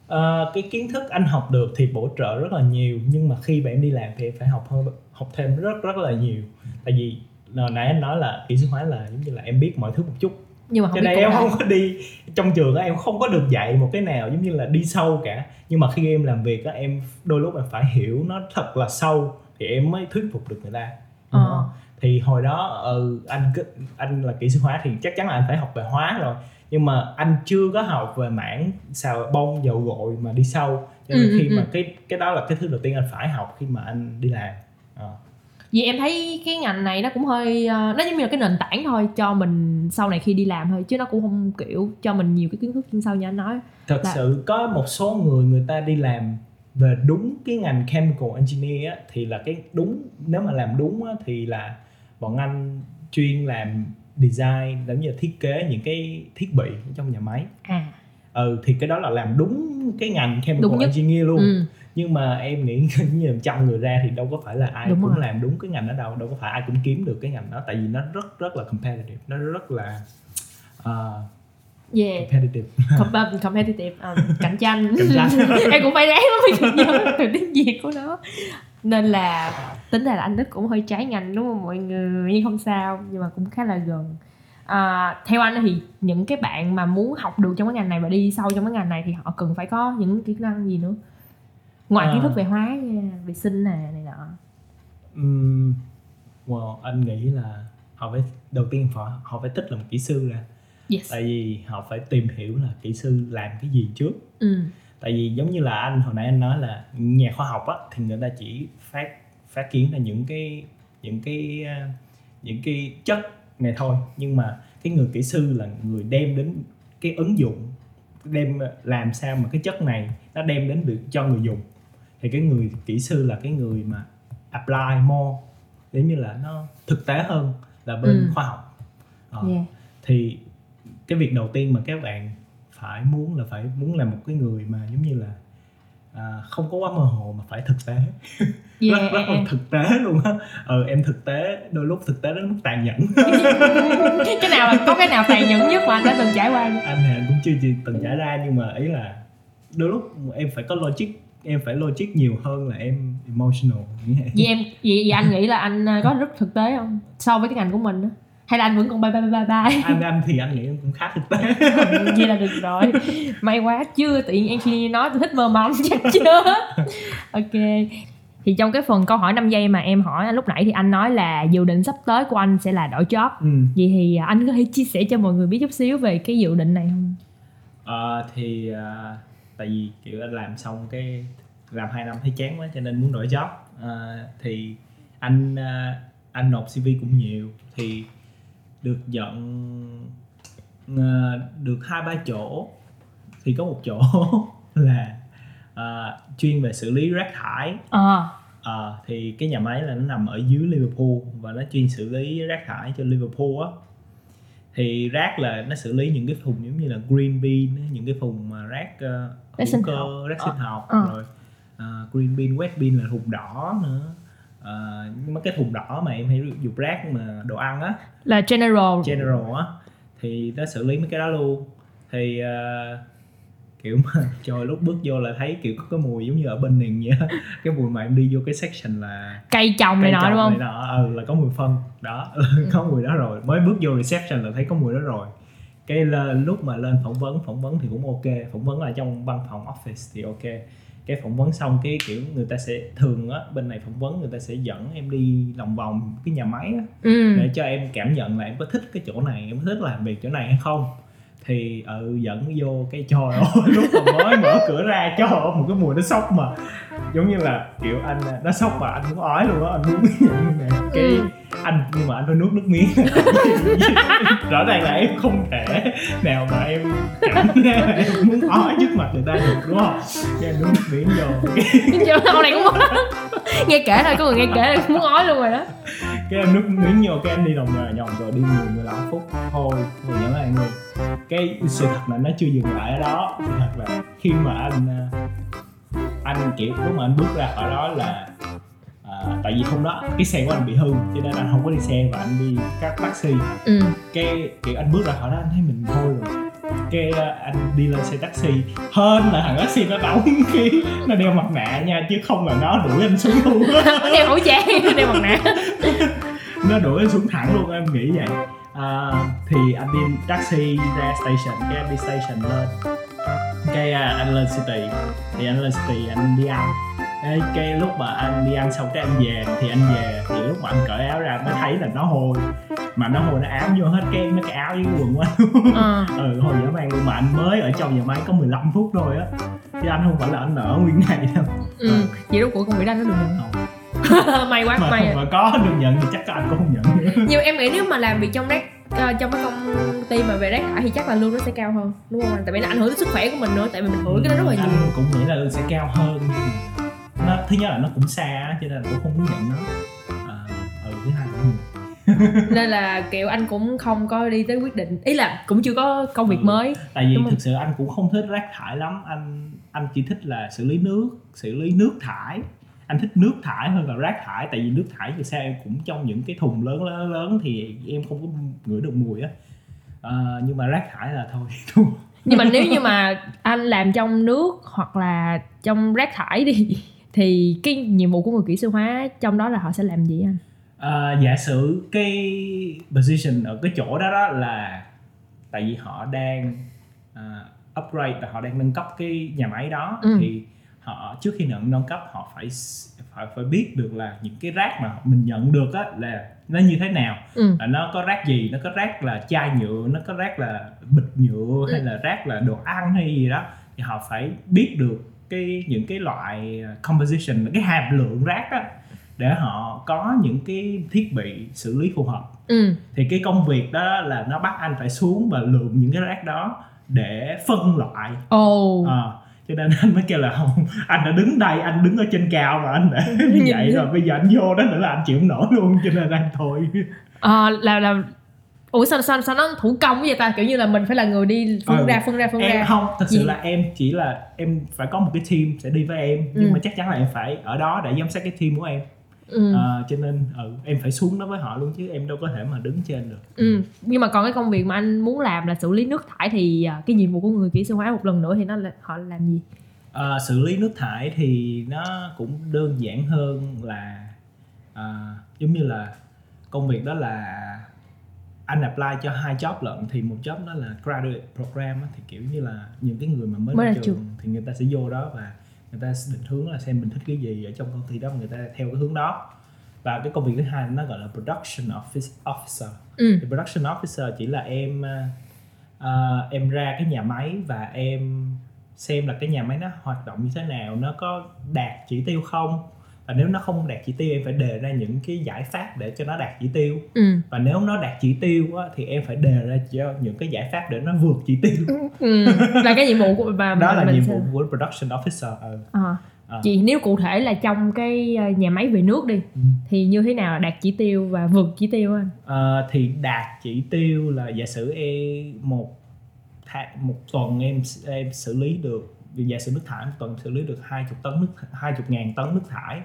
Ờ, cái kiến thức anh học được thì bổ trợ rất là nhiều nhưng mà khi mà em đi làm thì phải học hơn học thêm rất rất là nhiều. Tại vì nãy anh nói là kỹ sư hóa là giống như là em biết mọi thứ một chút nhưng mà không cho nên em không có đi trong trường em không có được dạy một cái nào giống như là đi sâu cả nhưng mà khi em làm việc á em đôi lúc em phải hiểu nó thật là sâu thì em mới thuyết phục được người ta Ờ. Không? thì hồi đó ừ, anh anh là kỹ sư hóa thì chắc chắn là anh phải học về hóa rồi nhưng mà anh chưa có học về mảng xào bông dầu gội mà đi sâu cho nên Ừ, ừ, khi mà ừ. cái cái đó là cái thứ đầu tiên anh phải học khi mà anh đi làm Ờ. Vì em thấy cái ngành này nó cũng hơi ờ, nó giống như là cái nền tảng thôi cho mình sau này khi đi làm thôi chứ nó cũng không kiểu cho mình nhiều cái kiến thức chuyên sâu như anh nói. thật Là- sự có một số người người ta đi làm về đúng cái ngành chemical engineer á, thì là cái đúng nếu mà làm đúng á, thì là bọn anh chuyên làm design giống như là thiết kế những cái thiết bị trong nhà máy À. ừ thì cái đó là làm đúng cái ngành chemical Đúng nhất. engineer luôn Ừ. nhưng mà em nghĩ như trăm người ra thì đâu có phải là ai Đúng cũng rồi. làm đúng cái ngành đó đâu đâu có phải ai cũng kiếm được cái ngành đó tại vì nó rất rất là competitive nó rất là uh, Yeah. competitive Com- competitive ờ, cạnh tranh. Cạnh tranh. em cũng phải ráng lắm mới nhớ từ tiếng Việt của nó. Nên là tính ra là anh Đức cũng hơi trái ngành đúng không mọi người nhưng không sao nhưng mà cũng khá là gần. À, theo anh thì những cái bạn mà muốn học được trong cái ngành này và đi sâu trong cái ngành này thì họ cần phải có những kỹ năng gì nữa ngoài À. kiến thức về hóa về sinh nè này nọ. Um, well, anh nghĩ là họ phải đầu tiên phải họ phải thích làm kỹ sư ra. Yes. Tại vì họ phải tìm hiểu là kỹ sư làm cái gì trước. Ừ. Tại vì giống như là anh hồi nãy anh nói là nhà khoa học á thì người ta chỉ phát phát kiến ra những cái những cái uh, những cái chất này thôi. Nhưng mà cái người kỹ sư là người đem đến cái ứng dụng đem làm sao mà cái chất này nó đem đến được cho người dùng thì cái người kỹ sư là cái người mà apply more giống như là nó thực tế hơn là bên Ừ. khoa học. Ờ yeah. thì cái việc đầu tiên mà các bạn phải muốn là phải muốn là một cái người mà giống như là à, không có quá mơ hồ mà phải thực tế. Yeah. rất rất là thực tế luôn á. Ờ em thực tế đôi lúc thực tế đến mức tàn nhẫn. Cái nào có cái nào tàn nhẫn nhất mà anh đã từng trải qua? Anh thì anh cũng chưa chưa từng trải ra nhưng mà ý là đôi lúc em phải có logic em phải logic nhiều hơn là em emotional. Như vậy. em vậy, vậy anh nghĩ là anh ờ, có rất thực tế không? So với cái ngành của mình hay là anh vẫn còn bye bye bye bye anh anh thì anh nghĩ em cũng khá thực tế. Vậy là được rồi. May quá chưa tự nhiên engineer nói tôi thích mơ mộng chắc chưa? Ok. Thì trong cái phần câu hỏi 5 giây mà em hỏi anh lúc nãy thì anh nói là dự định sắp tới của anh sẽ là đổi job. Ừ. vậy thì anh có thể chia sẻ cho mọi người biết chút xíu về cái dự định này không? Ờ, thì à, tại vì kiểu anh làm xong cái làm 2 năm thấy chán quá cho nên muốn đổi job. Ờ, thì anh à, anh nộp CV cũng nhiều. Thì được nhận ờ, được hai ba chỗ. Thì có một chỗ là à, chuyên về xử lý rác thải. Ờ Ờ, thì cái nhà máy là nó nằm ở dưới Liverpool và nó chuyên xử lý rác thải cho Liverpool á thì rác là nó xử lý những cái thùng giống như là green bean những cái thùng mà rác uh, hữu cơ học. rác Ờ, sinh học. Ờ. rồi à, green bean wet bean là thùng đỏ nữa. À, nhưng mà cái thùng đỏ mà em hay dùng rác mà đồ ăn á. Là general. General á. Thì nó xử lý mấy cái đó luôn. Thì ờ, kiểu mà trời lúc bước vô là thấy kiểu có cái mùi giống như ở bên niền vậy cái mùi mà em đi vô cái section là cây trồng này nọ đúng không? nọ. Ừ là có mùi phân. Đó có mùi đó rồi. Mới bước vô reception là thấy có mùi đó rồi. Cái lên lúc mà lên phỏng vấn phỏng vấn thì cũng ok. Phỏng vấn là trong văn phòng office thì ok. Cái phỏng vấn xong cái kiểu người ta sẽ thường á bên này phỏng vấn người ta sẽ dẫn em đi lòng vòng cái nhà máy á. Ừ. để cho em cảm nhận là em có thích cái chỗ này em có thích làm việc chỗ này hay không thì ừ dẫn vô cái trời ơi lúc mà mới mở cửa ra cho một cái mùi nó sốc mà. Giống như là kiểu anh nó sốc mà anh muốn ói luôn á anh muốn này cái Ừ. anh nhưng mà anh phải nuốt nước miếng. Rõ ràng là em không thể nào mà em cảm thấy là em muốn ói trước mặt người ta được đúng không? Cái em nuốt nước miếng vô. Cái, Chứ ông này cũng muốn nghe kể thôi có người nghe kể là muốn ói luôn rồi đó. Cái em nuốt miếng vô cái em đi vòng vòng rồi đi 10 15 phút. Thôi rồi nhớ anh luôn cái sự thật là nó chưa dừng lại ở đó. Sự thật là khi mà anh à, anh kiểu lúc mà anh bước ra khỏi đó là à, tại vì hôm đó cái xe của anh bị hư cho nên anh không có đi xe và anh đi các taxi. Ừ. cái kiểu anh bước ra khỏi đó anh thấy mình thôi rồi. Cái à, anh đi lên xe taxi hơn là thằng taxi nó đóng cái nó đeo mặt nạ nha chứ không là nó đuổi anh xuống luôn. Đeo khẩu trang đeo mặt nạ. Nó đuổi anh xuống thẳng luôn em nghĩ vậy à, thì anh đi taxi ra station cái anh đi station lên. Cái à, anh lên city. Thì anh lên city anh đi ăn. Cái, cái lúc mà anh đi ăn xong cái anh về thì anh về thì lúc mà anh cởi áo ra mới thấy là nó hôi. Mà nó hôi nó ám vô hết cái mấy cái áo với cái quần của anh ờ. ừ hồi dã man luôn mà anh mới ở trong nhà máy có 15 phút thôi á. Chứ anh không phải là anh ở nguyên ngày đâu. Ừ. vậy đâu của công việc đó nó được Không. may quá mà, may. mà có được nhận thì chắc anh cũng không nhận nhưng em nghĩ nếu mà làm việc trong rác ờ, trong cái công ty mà về rác thải thì chắc là lương nó sẽ cao hơn đúng không anh? Tại vì nó ảnh hưởng đến sức khỏe của mình nữa tại vì mình hưởng cái đó rất là anh nhiều cũng nghĩ là lương sẽ cao hơn nhưng nó thứ nhất là nó cũng xa cho nên là cũng không muốn nhận nó. À, ừ thứ hai cũng nên là kiểu anh cũng không có đi tới quyết định. Ý là cũng chưa có công việc Ừ. mới tại vì thực sự anh cũng không thích rác thải lắm. Anh anh chỉ thích là xử lý nước xử lý nước thải anh thích nước thải hơn là rác thải tại vì nước thải thì sao em cũng trong những cái thùng lớn lớn lớn thì em không có ngửi được mùi á. À, nhưng mà rác thải là thôi. Nhưng mà nếu như mà anh làm trong nước hoặc là trong rác thải đi thì cái nhiệm vụ của người kỹ sư hóa trong đó là họ sẽ làm gì anh? À, giả sử cái position ở cái chỗ đó đó là tại vì họ đang à, upgrade là họ đang nâng cấp cái nhà máy đó Ừ. thì họ trước khi nhận nâng cấp họ phải phải phải biết được là những cái rác mà mình nhận được á là nó như thế nào. Ừ. là nó có rác gì? Nó có rác là chai nhựa nó có rác là bịch nhựa hay là rác là đồ ăn hay gì đó. Thì họ phải biết được cái những cái loại composition cái hàm lượng rác á để họ có những cái thiết bị xử lý phù hợp. Ừ. Thì cái công việc đó là nó bắt anh phải xuống và lượm những cái rác đó để phân loại. Ồ. Ờ, cho nên anh mới kêu là không anh đã đứng đây anh đứng ở trên cao mà anh để như vậy rồi bây giờ anh vô đó nữa là anh chịu không nổi luôn cho nên anh thôi Ờ, là là ủa sao sao sao nó thủ công vậy ta kiểu như là mình phải là người đi phân Ừ. ra phân ra phân em ra không thật sự Gì? là em chỉ là em phải có một cái team sẽ đi với em nhưng Ừ. mà chắc chắn là em phải ở đó để giám sát cái team của em ừ. Ờ, cho nên ừ, em phải xuống đó với họ luôn chứ em đâu có thể mà đứng trên được ừ nhưng mà còn cái công việc mà anh muốn làm là xử lý nước thải thì à, cái nhiệm vụ của người kỹ sư hóa một lần nữa thì nó là họ làm gì Ờ, xử lý nước thải thì nó cũng đơn giản hơn là à, giống như là công việc đó là anh apply cho hai job lận thì một job đó là graduate program thì kiểu như là những cái người mà mới, Mới ra trường, trường. thì người ta sẽ vô đó và người ta định hướng là xem mình thích cái gì ở trong công ty đó người ta theo cái hướng đó. Và cái công việc thứ hai nó gọi là production office officer. Ừ. Thì production officer chỉ là em à, em ra cái nhà máy và em xem là cái nhà máy nó hoạt động như thế nào nó có đạt chỉ tiêu không và nếu nó không đạt chỉ tiêu em phải đề ra những cái giải pháp để cho nó đạt chỉ tiêu ừ và nếu nó đạt chỉ tiêu á, thì em phải đề ra cho những cái giải pháp để nó vượt chỉ tiêu ừ là cái nhiệm vụ của mà đó là mình nhiệm sẽ- vụ của production officer ừ. Ờ. Ờ. chị nếu cụ thể là trong cái ờ, nhà máy về nước đi Ừ. thì như thế nào đạt chỉ tiêu và vượt chỉ tiêu anh Ờ, thì đạt chỉ tiêu là giả sử em một tháng một tuần em em xử lý được giả sử nước thải một tuần xử lý được 20 tấn nước 20 ngàn tấn nước thải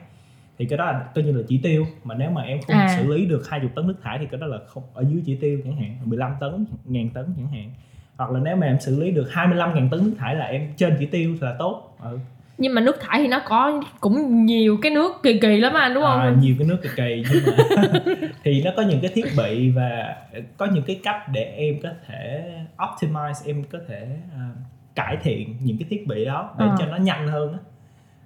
thì cái đó là coi như là chỉ tiêu mà nếu mà em không À. xử lý được 20 tấn nước thải thì cái đó là không ở dưới chỉ tiêu chẳng hạn 15 tấn ngàn tấn chẳng hạn hoặc là nếu mà em xử lý được 25 ngàn tấn nước thải là em trên chỉ tiêu thì là tốt ừ. nhưng mà nước thải thì nó có cũng nhiều cái nước kỳ kỳ lắm anh đúng không à, nhiều cái nước kỳ kỳ nhưng mà thì nó có những cái thiết bị và có những cái cách để em có thể optimize em có thể uh, cải thiện những cái thiết bị đó để à. cho nó nhanh hơn đó.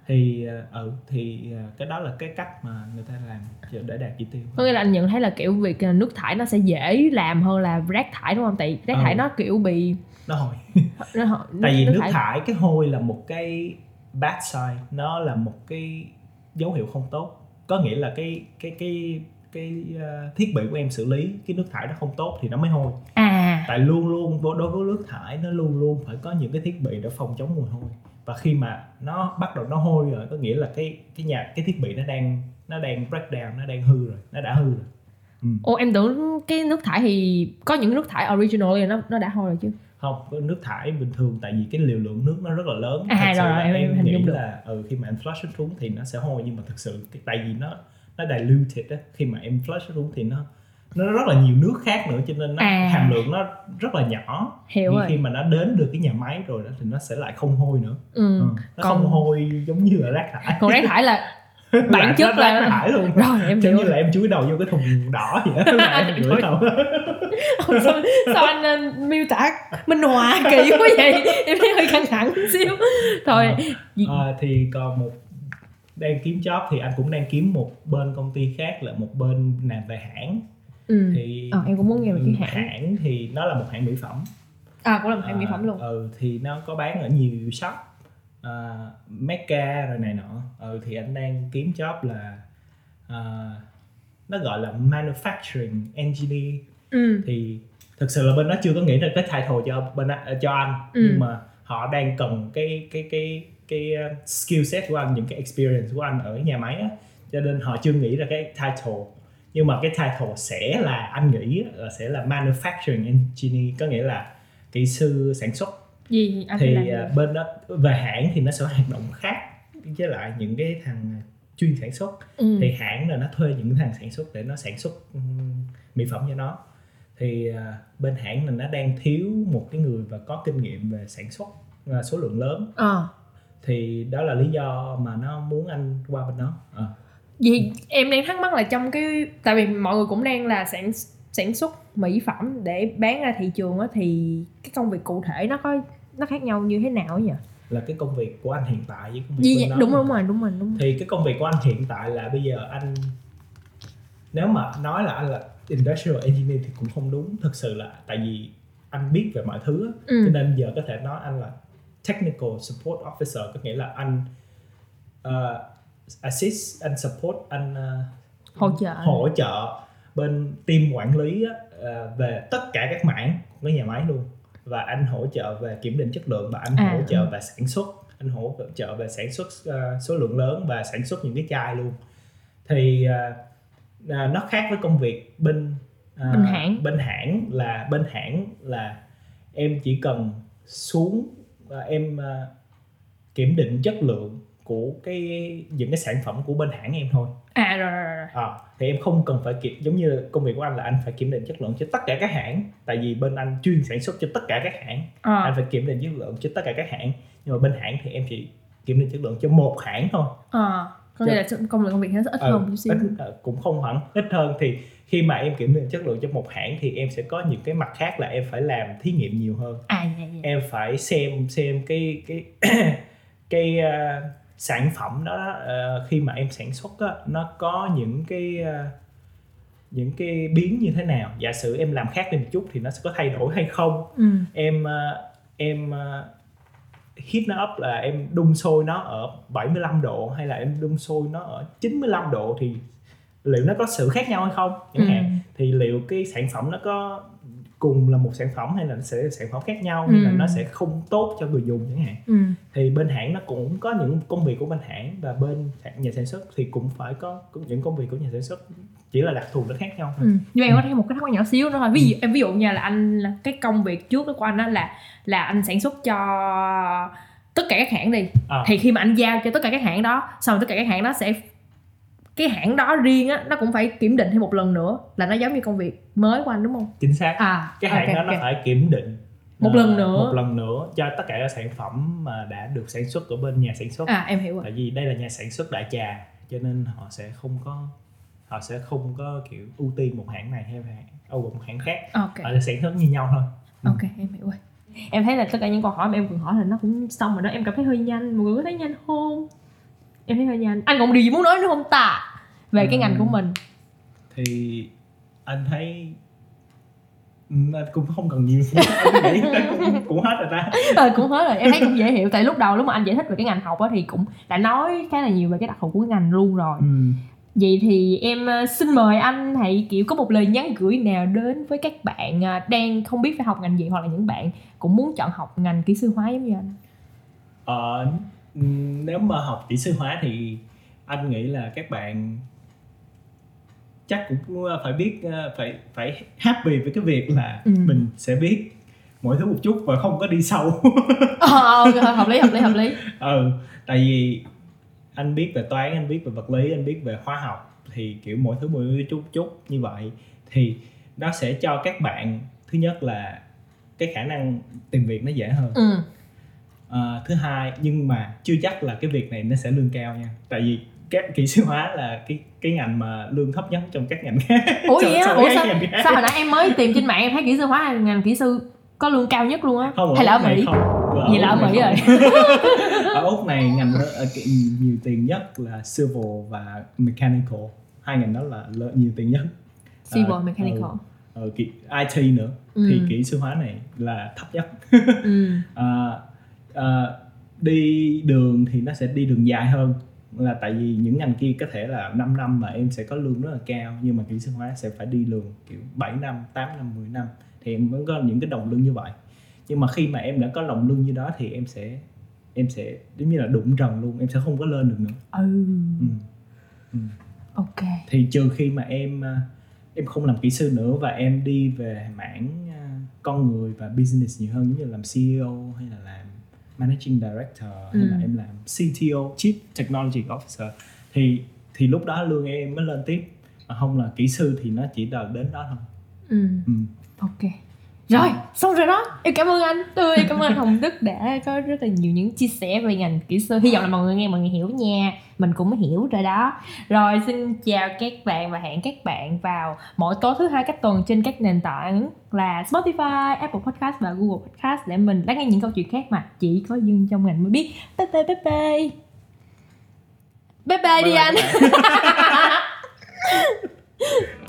Thì ừ thì cái đó là cái cách mà người ta làm để đạt chỉ tiêu. Có nghĩa là anh nhận thấy là kiểu việc nước thải nó sẽ dễ làm hơn là rác thải đúng không? Tại rác ừ. thải nó kiểu bị nó hồi nó hồi tại vì nước, nước thải... thải cái hôi là một cái bad sign nó là một cái dấu hiệu không tốt. Có nghĩa là cái cái cái cái uh, thiết bị của em xử lý cái nước thải nó không tốt thì nó mới hôi. À. Tại luôn luôn đối với nước thải nó luôn luôn phải có những cái thiết bị để phòng chống mùi hôi. Và khi mà nó bắt đầu nó hôi rồi có nghĩa là cái cái nhà cái thiết bị nó đang nó đang break down nó đang hư rồi nó đã hư rồi. Ừ. Ồ em tưởng cái nước thải thì có những nước thải original thì nó nó đã hôi rồi chứ? Không nước thải bình thường tại vì cái liều lượng nước nó rất là lớn. À rồi, rồi em, em hình nghĩ là ừ, khi mà em flush xuống thì nó sẽ hôi nhưng mà thực sự tại vì nó nó diluted á. Khi mà em flush xuống thì nó nó rất là nhiều nước khác nữa cho nên nó à. hàm lượng nó rất là nhỏ. Hiểu rồi. khi mà nó đến được cái nhà máy rồi đó thì nó sẽ lại không hôi nữa. Ừ. Ừ. nó còn... không hôi giống như là rác thải. còn rác thải là bản chất là rác thải luôn. Rồi em giống như là em chúi đầu vô cái thùng đỏ vậy đó là em gửi đầu. Sao, sao anh uh, miêu tả minh họa kỹ quá vậy? Em thấy hơi căng thẳng xíu. Thôi. À, à, thì còn một đang kiếm job thì anh cũng đang kiếm một bên công ty khác là một bên làm về hãng. Ừ. thì ờ, em cũng muốn nghe về cái hãng. hãng. Thì nó là một hãng mỹ phẩm. À cũng là một hãng à, mỹ phẩm luôn. ừ thì nó có bán ở nhiều shop uh, Mecca rồi này nọ. Ừ thì anh đang kiếm job là uh, nó gọi là manufacturing engineer. Ừ. thì thực sự là bên đó chưa có nghĩ ra cái title cho bên cho anh. Ừ. nhưng mà họ đang cần cái cái cái cái skill set của anh những cái experience của anh ở nhà máy á. Cho nên họ chưa nghĩ ra cái title. Nhưng mà cái title sẽ là anh nghĩ là sẽ là manufacturing engineer có nghĩa là kỹ sư sản xuất. Gì anh thì uh, bên đó về hãng thì nó sẽ hoạt động khác với lại những cái thằng chuyên sản xuất. Ừ. thì hãng là nó thuê những thằng sản xuất để nó sản xuất mỹ phẩm cho nó. Thì uh, bên hãng là nó đang thiếu một cái người và có kinh nghiệm về sản xuất và số lượng lớn. À. thì đó là lý do mà nó muốn anh qua bên đó. À. vì em đang thắc mắc là trong cái tại vì mọi người cũng đang là sản sản xuất mỹ phẩm để bán ra thị trường á thì cái công việc cụ thể nó có nó khác nhau như thế nào nhỉ? Là cái công việc của anh hiện tại với công việc Gì, bên đó. đúng đúng rồi đúng rồi đúng thì cái công việc của anh hiện tại là bây giờ anh nếu mà nói là anh là industrial engineer thì cũng không đúng thực sự là tại vì anh biết về mọi thứ ừ. cho nên giờ có thể nói anh là technical support officer có nghĩa là anh uh, assist anh support anh uh, hỗ trợ. hỗ trợ bên team quản lý uh, về tất cả các mảng của nhà máy luôn. Và anh hỗ trợ về kiểm định chất lượng và anh à, hỗ trợ ừ. về sản xuất. Anh hỗ trợ về sản xuất uh, số lượng lớn và sản xuất những cái chai luôn. Thì uh, uh, nó khác với công việc bên uh, bên hãng. bên hãng là bên hãng là em chỉ cần xuống em uh, kiểm định chất lượng của cái những cái sản phẩm của bên hãng em thôi. À rồi rồi rồi à, thì em không cần phải kiểm giống như công việc của anh là anh phải kiểm định chất lượng cho tất cả các hãng. Tại vì bên anh chuyên sản xuất cho tất cả các hãng. À. anh phải kiểm định chất lượng cho tất cả các hãng. Nhưng mà bên hãng thì em chỉ kiểm định chất lượng cho một hãng thôi. À có nghĩa là công việc công việc nó sẽ ít ừ, hơn chút xíu. ít, cũng không hẳn ít hơn thì khi mà em kiểm định chất lượng cho một hãng thì em sẽ có những cái mặt khác là em phải làm thí nghiệm nhiều hơn à, dạ, dạ. em phải xem xem cái cái cái uh, sản phẩm đó uh, khi mà em sản xuất á, nó có những cái uh, những cái biến như thế nào giả sử em làm khác đi một chút thì nó sẽ có thay đổi hay không ừ. em uh, em uh, heat nó up là em đun sôi nó ở 75 độ hay là em đun sôi nó ở 95 độ thì liệu nó có sự khác nhau hay không chẳng ừ. hạn thì liệu cái sản phẩm nó có cùng là một sản phẩm hay là nó sẽ sản phẩm khác nhau ừ. hay là nó sẽ không tốt cho người dùng chẳng hạn ừ. thì bên hãng nó cũng có những công việc của bên hãng và bên nhà sản xuất thì cũng phải có những công việc của nhà sản xuất chỉ là đặc thù nó khác nhau thôi. Ừ. Nhưng mà em có thêm một cái thắc mắc nhỏ xíu nữa thôi. Ví dụ ừ. em ví dụ như là anh cái công việc trước đó của anh đó là là anh sản xuất cho tất cả các hãng đi. À. Thì khi mà anh giao cho tất cả các hãng đó, xong tất cả các hãng đó sẽ cái hãng đó riêng á nó cũng phải kiểm định thêm một lần nữa là nó giống như công việc mới của anh đúng không? Chính xác. À, cái hãng okay, đó okay. nó phải kiểm định. Một lần nữa. Một lần nữa cho tất cả các sản phẩm mà đã được sản xuất ở bên nhà sản xuất. À em hiểu rồi. Tại vì đây là nhà sản xuất đại trà cho nên họ sẽ không có họ sẽ không có kiểu ưu tiên một hãng này hay hãng oh, một hãng khác. Ok. Họ sẽ sản xuất như nhau thôi. Ok em hiểu rồi. Em thấy là tất cả những câu hỏi mà em vừa hỏi là nó cũng xong rồi đó. Em cảm thấy hơi nhanh. Mọi người có thấy nhanh không? Em thấy hơi nhanh. Anh còn điều gì muốn nói nữa không ta về cái Ừ. ngành của mình. Thì anh thấy Ừ, anh cũng không cần nhiều nghĩ cũng, cũng hết rồi ta. Ờ cũng hết rồi. Em thấy cũng dễ hiểu. Tại lúc đầu lúc mà anh giải thích về cái ngành học á thì cũng đã nói khá là nhiều về cái đặc thù của cái ngành luôn rồi. Ừ. vậy thì em ờ, xin mời anh hãy kiểu có một lời nhắn gửi nào đến với các bạn ờ, đang không biết phải học ngành gì hoặc là những bạn cũng muốn chọn học ngành kỹ sư hóa giống như anh. Ờ, nếu mà học kỹ sư hóa thì anh nghĩ là các bạn chắc cũng phải biết ờ, phải phải happy với cái việc là Ừ. mình sẽ biết mọi thứ một chút và không có đi sâu. Ờ ok, hợp lý hợp lý hợp lý. Ừ tại vì anh biết về toán anh biết về vật lý anh biết về hóa học thì kiểu mỗi thứ mỗi chút chút như vậy thì nó sẽ cho các bạn thứ nhất là cái khả năng tìm việc nó dễ hơn. Ừ. Ờ, thứ hai nhưng mà chưa chắc là cái việc này nó sẽ lương cao nha. Tại vì các kỹ sư hóa là cái cái ngành mà lương thấp nhất trong các ngành khác. Ủa vậy á? ủa sao, sao hồi nãy em mới tìm trên mạng em thấy kỹ sư hóa là ngành kỹ sư có lương cao nhất luôn á? Hay là ở mỹ? không. Ở Vậy là ở Mỹ không. ở úc này ngành cái- nhiều tiền nhất là civil và mechanical. Hai ngành đó là lợi- nhiều tiền nhất. Civil Ờ, mechanical. ờ, kỹ IT nữa. Thì Ừ. kỹ sư hóa này là thấp nhất. Ừ. Ờ, ờ, đi đường thì nó sẽ đi đường dài hơn là tại vì những ngành kia có thể là 5 năm mà em sẽ có lương rất là cao nhưng mà kỹ sư hóa sẽ phải đi đường kiểu 7 năm, 8 năm, 10 năm thì em vẫn có những cái đồng lương như vậy nhưng mà khi mà em đã có đồng lương như đó thì em sẽ em sẽ giống như là đụng trần luôn em sẽ không có lên được nữa ừ ừ. Ừ. ok thì trừ khi mà em à, em không làm kỹ sư nữa và em đi về mảng à, con người và business nhiều hơn giống như làm CEO hay là làm managing director hay là Ừ. em làm CTO chief technology officer thì thì lúc đó lương em mới lên tiếp mà không là kỹ sư thì nó chỉ đợi đến đó thôi ừ ừ. ok rồi xong rồi đó. Em cảm ơn anh. Tôi cảm ơn anh hồng đức đã có rất là nhiều những chia sẻ về ngành kỹ sư. Hy vọng là mọi người nghe mọi người hiểu nha. Mình cũng hiểu rồi đó. Rồi xin chào các bạn và hẹn các bạn vào mỗi tối thứ hai cách tuần trên các nền tảng là Spotify, Apple Podcast và Google Podcast để mình lắng nghe những câu chuyện khác mà chỉ có Dương trong ngành mới biết. Bye bye bye bye. Bye bye đi Bye bye. anh. các.